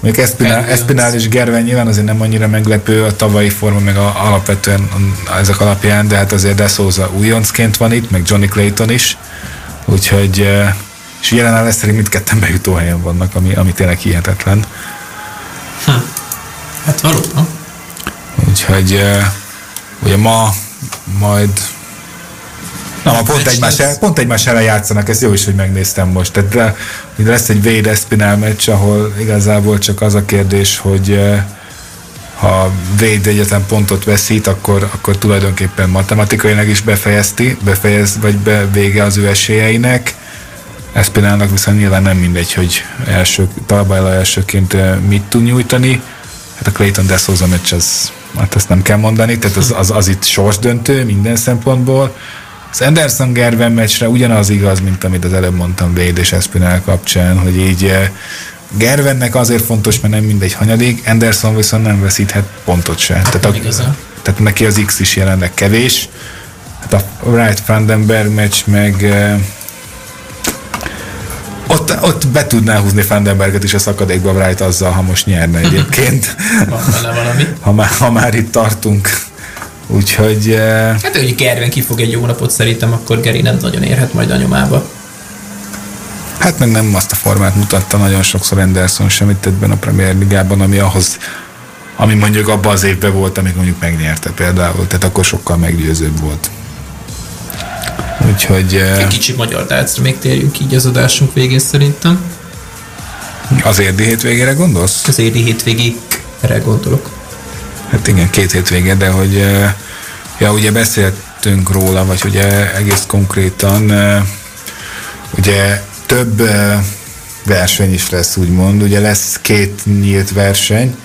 Mondjuk Espinál, Espinál és Gerven nyilván azért nem annyira meglepő a tavalyi forma, meg a, alapvetően ezek alapján, de hát azért De Souza újoncként van itt, meg Johnny Clayton is, úgyhogy eh, és jelen áll szerint mindketten bejutó helyen vannak, ami, ami tényleg hihetetlen. Hm. Hát valóban. Úgyhogy ugye ma majd Na, ma pont egymás, el, pont egymás ellen játszanak, ez jó is, hogy megnéztem most. Tehát de, de lesz egy Wade Espinal meccs, ahol igazából csak az a kérdés, hogy ha Wade egyetlen pontot veszít, akkor, akkor tulajdonképpen matematikailag is befejezti, befejez, vagy be, vége az ő esélyeinek. Espinálnak viszont nyilván nem mindegy, hogy első, Talbájla elsőként eh, mit tud nyújtani. Hát a Clayton Dessouza meccs, az, hát ezt nem kell mondani, tehát az, az, az itt sorsdöntő minden szempontból. Az Anderson Gerben meccsre ugyanaz igaz, mint amit az előbb mondtam Wade és Espinel kapcsán, hogy így eh, Gervennek azért fontos, mert nem mindegy hanyadik, Anderson viszont nem veszíthet pontot se. Tehát, a, tehát neki az X is jelenleg kevés. Hát a Wright Vandenberg meccs meg eh, ott, ott be tudná húzni Vandenberget is a szakadékba Wright azzal, ha most nyerne egyébként. Ha, már, ha már itt tartunk. Úgyhogy... Uh... Hát, hogy Gerben kifog egy jó napot szerintem, akkor Geri nem nagyon érhet majd a nyomába. Hát meg nem azt a formát mutatta nagyon sokszor Anderson sem itt ebben a Premier Ligában, ami ahhoz, ami mondjuk abban az évben volt, amikor mondjuk megnyerte például, tehát akkor sokkal meggyőzőbb volt. Úgyhogy... Egy kicsit magyar dálcra még térjünk így az adásunk végén szerintem. Az érdi hétvégére gondolsz? Az érdi hétvégére gondolok. Hát igen, két hétvége, de hogy ja, ugye beszéltünk róla, vagy ugye egész konkrétan ugye több verseny is lesz, úgymond. Ugye lesz két nyílt verseny,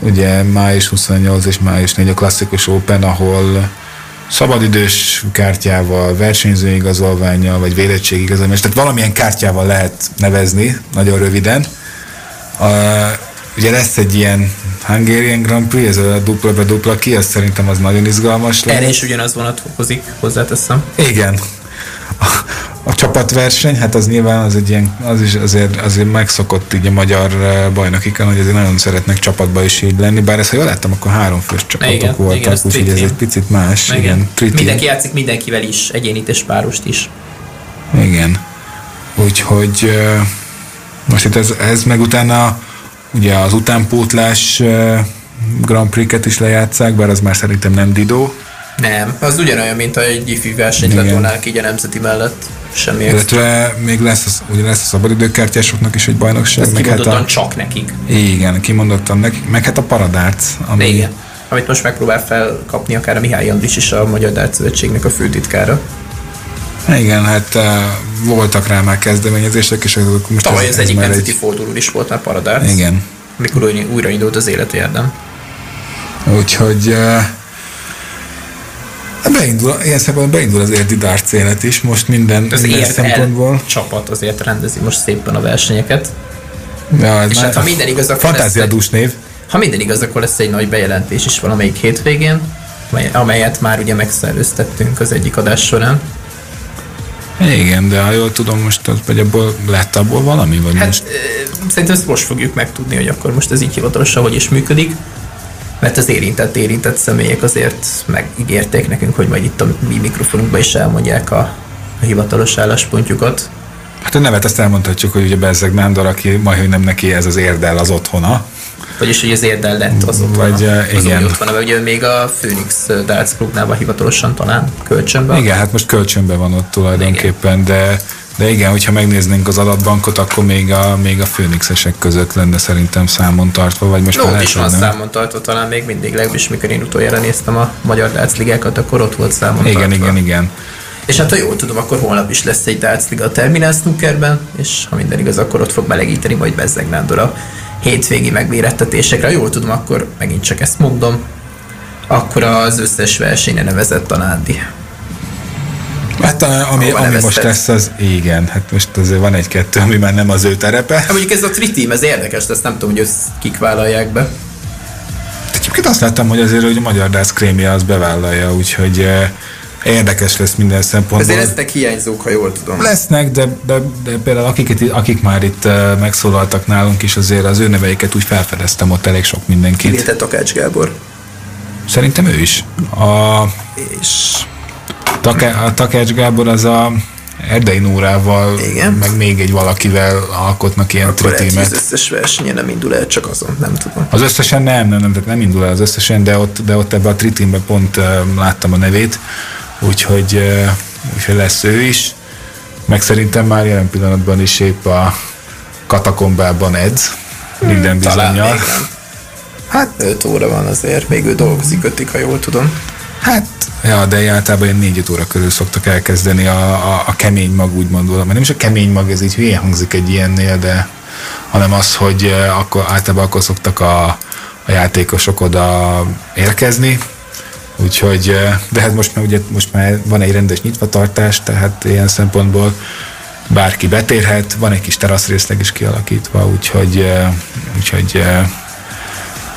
ugye május 28 és május 4 a klasszikus Open, ahol szabadidős kártyával, versenyzőigazolványjal, vagy védettségigazolványjal, tehát valamilyen kártyával lehet nevezni, nagyon röviden. A, ugye lesz egy ilyen Hungarian Grand Prix, ez a dupla be dupla ki, ez szerintem az nagyon izgalmas lesz. Erre is ugyanaz vonatkozik, hozzáteszem. Igen. A, csapatverseny, hát az nyilván az egy ilyen, az is azért, azért megszokott így a magyar eh, bajnokikon, hogy azért nagyon szeretnek csapatba is így lenni, bár ezt, ha jól láttam, akkor három fős csapatok igen, voltak, úgyhogy ez egy picit más. Igen. igen Mindenki játszik mindenkivel is, egyénit és párost is. Igen. Úgyhogy eh, most itt ez, ez meg utána ugye az utánpótlás eh, Grand Prix-ket is lejátszák, bár az már szerintem nem Dido. Nem, az ugyanolyan, mint egy ifi versenyt letolnák így a nemzeti mellett. Semmi Illetve még lesz, az, ugye lesz a szabadidőkártyásoknak is egy bajnokság. Ez meg hát a, csak nekik. Igen, kimondottan nekik, meg hát a paradárc. Ami, igen. Amit most megpróbál felkapni akár a Mihály Andris is a Magyar Dárc Szövetségnek a főtitkára. Igen, hát uh, voltak rá már kezdeményezések, és azok most Tavaly ez, ez egyik nemzeti egy... forduló is volt már paradárc. Igen. Mikor újra indult az élet érdem. Úgyhogy uh, Beindul, ilyen szempontból beindul az érdi darts élet is, most minden, az minden szempontból. csapat azért rendezi most szépen a versenyeket. Ja, ez és hát, ha minden igaz, akkor Fantáziadús név. Ha minden igaz, akkor lesz egy nagy bejelentés is valamelyik hétvégén, amelyet már ugye megszerveztettünk az egyik adás során. Igen, de ha jól tudom, most az, vagy abból lett abból valami? Vagy hát, most? Szerintem ezt most fogjuk megtudni, hogy akkor most ez így hivatalosan hogy is működik mert az érintett érintett személyek azért megígérték nekünk, hogy majd itt a mi mikrofonunkban is elmondják a, a hivatalos álláspontjukat. Hát a nevet azt elmondhatjuk, hogy ugye Bezzeg Nándor, aki majd, hogy nem neki ez az érdel az otthona. Vagyis, hogy az érdel lett az otthona. Vagy, az igen. otthona, vagy ugye még a Phoenix Darts Clubnál van hivatalosan talán kölcsönben. Igen, hát most kölcsönben van ott tulajdonképpen, igen. de de igen, hogyha megnéznénk az adatbankot, akkor még a, még a főnixesek között lenne szerintem számon tartva, vagy most no, is van számon tartva, talán még mindig, legalábbis mikor én utoljára néztem a Magyar Ligákat, akkor ott volt számon Igen, tartva. igen, igen. És hát ha jól tudom, akkor holnap is lesz egy Liga a Terminal Snookerben, és ha minden igaz, akkor ott fog melegíteni majd Bezzeg Nándor a hétvégi megmérettetésekre. Ha jól tudom, akkor megint csak ezt mondom, akkor az összes versenyre nevezett a Nándi. Hát a, ami, ami most lesz, az igen, hát most azért van egy-kettő, ami már nem az ő terepe. Hát mondjuk ez a tri ez érdekes, de ezt nem tudom, hogy ezt kik vállalják be. Egyébként azt láttam, hogy azért hogy a Magyar Dász krémia az bevállalja, úgyhogy eh, érdekes lesz minden szempontból. Ezért lesznek hiányzók, ha jól tudom. Lesznek, de, de, de például akik, akik már itt uh, megszólaltak nálunk is, azért az ő neveiket úgy felfedeztem ott elég sok mindenkit. Kivétett Takács Gábor. Szerintem ő is. A... És Take, a Takács Gábor az a Erdei Nórával, Igen. meg még egy valakivel alkotnak ilyen Akkor tritímet. az összes versenyen nem indul el, csak azon, nem tudom. Az összesen nem, nem, nem, tehát nem indul el az összesen, de ott, de ott ebbe a tritimbe pont uh, láttam a nevét, úgyhogy, uh, úgyhogy lesz ő is. Meg szerintem már jelen pillanatban is épp a katakombában edz, minden Talán még bizonyal. Hát 5 óra van azért, még ő dolgozik ötig, ha jól tudom. Hát, ja, de általában ilyen 4 óra körül szoktak elkezdeni a, a, a kemény mag, úgy mondom. Mert nem is a kemény mag, ez így hülye hangzik egy ilyennél, de hanem az, hogy akkor, általában akkor szoktak a, a játékosok oda érkezni, úgyhogy, de hát most már, ugye, most már van egy rendes nyitvatartás, tehát ilyen szempontból bárki betérhet, van egy kis teraszrészleg is kialakítva, úgyhogy, úgyhogy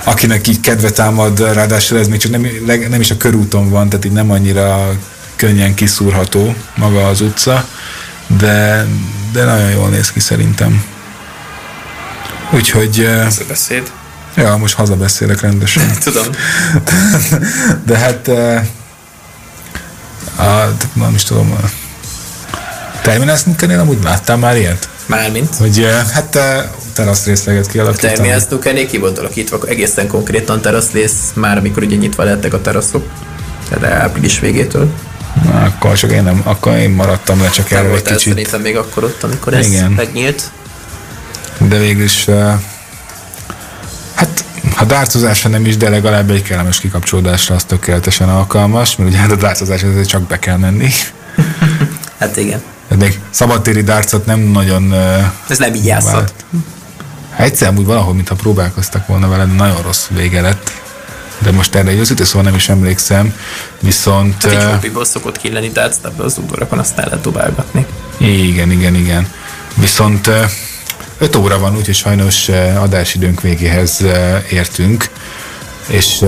akinek így kedve támad, ráadásul ez még csak nem, nem is a körúton van, tehát így nem annyira könnyen kiszúrható maga az utca, de, de nagyon jól néz ki szerintem. Úgyhogy, Ez a beszéd. ja, most hazabeszélek rendesen. Tudom. De hát, a, nem is tudom, a Terminal Snookernél amúgy láttál már ilyet? Mármint. Hogy hát eh, teraszrészleget kialakítani. Terminal snookernél ki volt alakítva, egészen konkrétan teraszlész, már amikor ugye nyitva lettek a teraszok. Tehát április végétől. Na, akkor csak én nem, akkor én maradtam le csak erről egy kicsit. szerintem még akkor ott, amikor ez Igen. megnyílt. De végül is, uh, hát ha dárcozásra nem is, de legalább egy kellemes kikapcsolódásra az tökéletesen alkalmas, mert ugye hát a dárcozás azért csak be kell menni. Hát igen. Még szabadtéri dárcot nem nagyon uh, Ez nem így játszott. Egyszer úgy valahol, mintha próbálkoztak volna vele, de nagyon rossz vége lett. De most erre egy őszintén szóval nem is emlékszem, viszont... Hát egy hobbiból szokott killeni dárc, de ebbe az udvarakon azt el lehet dobálgatni. Igen, igen, igen. Viszont 5 óra van, úgyhogy sajnos adásidőnk végéhez értünk, és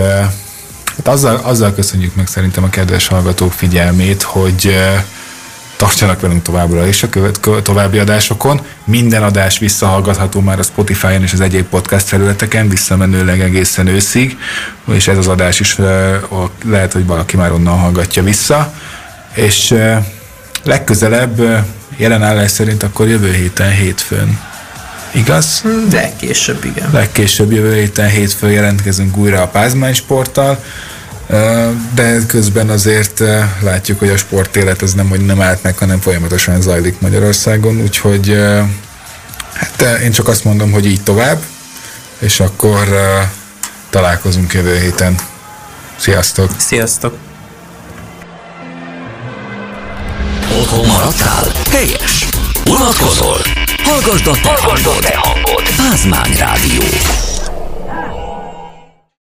hát azzal, azzal köszönjük meg szerintem a kedves hallgatók figyelmét, hogy tartsanak velünk továbbra is a követ, kö- további adásokon. Minden adás visszahallgatható már a Spotify-on és az egyéb podcast felületeken, visszamenőleg egészen őszig, és ez az adás is lehet, hogy valaki már onnan hallgatja vissza. És legközelebb jelen állás szerint akkor jövő héten hétfőn. Igaz? De később igen. Legkésőbb jövő héten hétfőn jelentkezünk újra a Pázmány sporttal, de közben azért látjuk, hogy a sportélet ez nem, hogy nem állt meg, hanem folyamatosan zajlik Magyarországon, úgyhogy hát én csak azt mondom, hogy így tovább, és akkor találkozunk jövő héten. Sziasztok! Sziasztok! Otthon maradtál? Helyes! Unatkozol? Hallgasd a te hangod! Pázmány Rádió!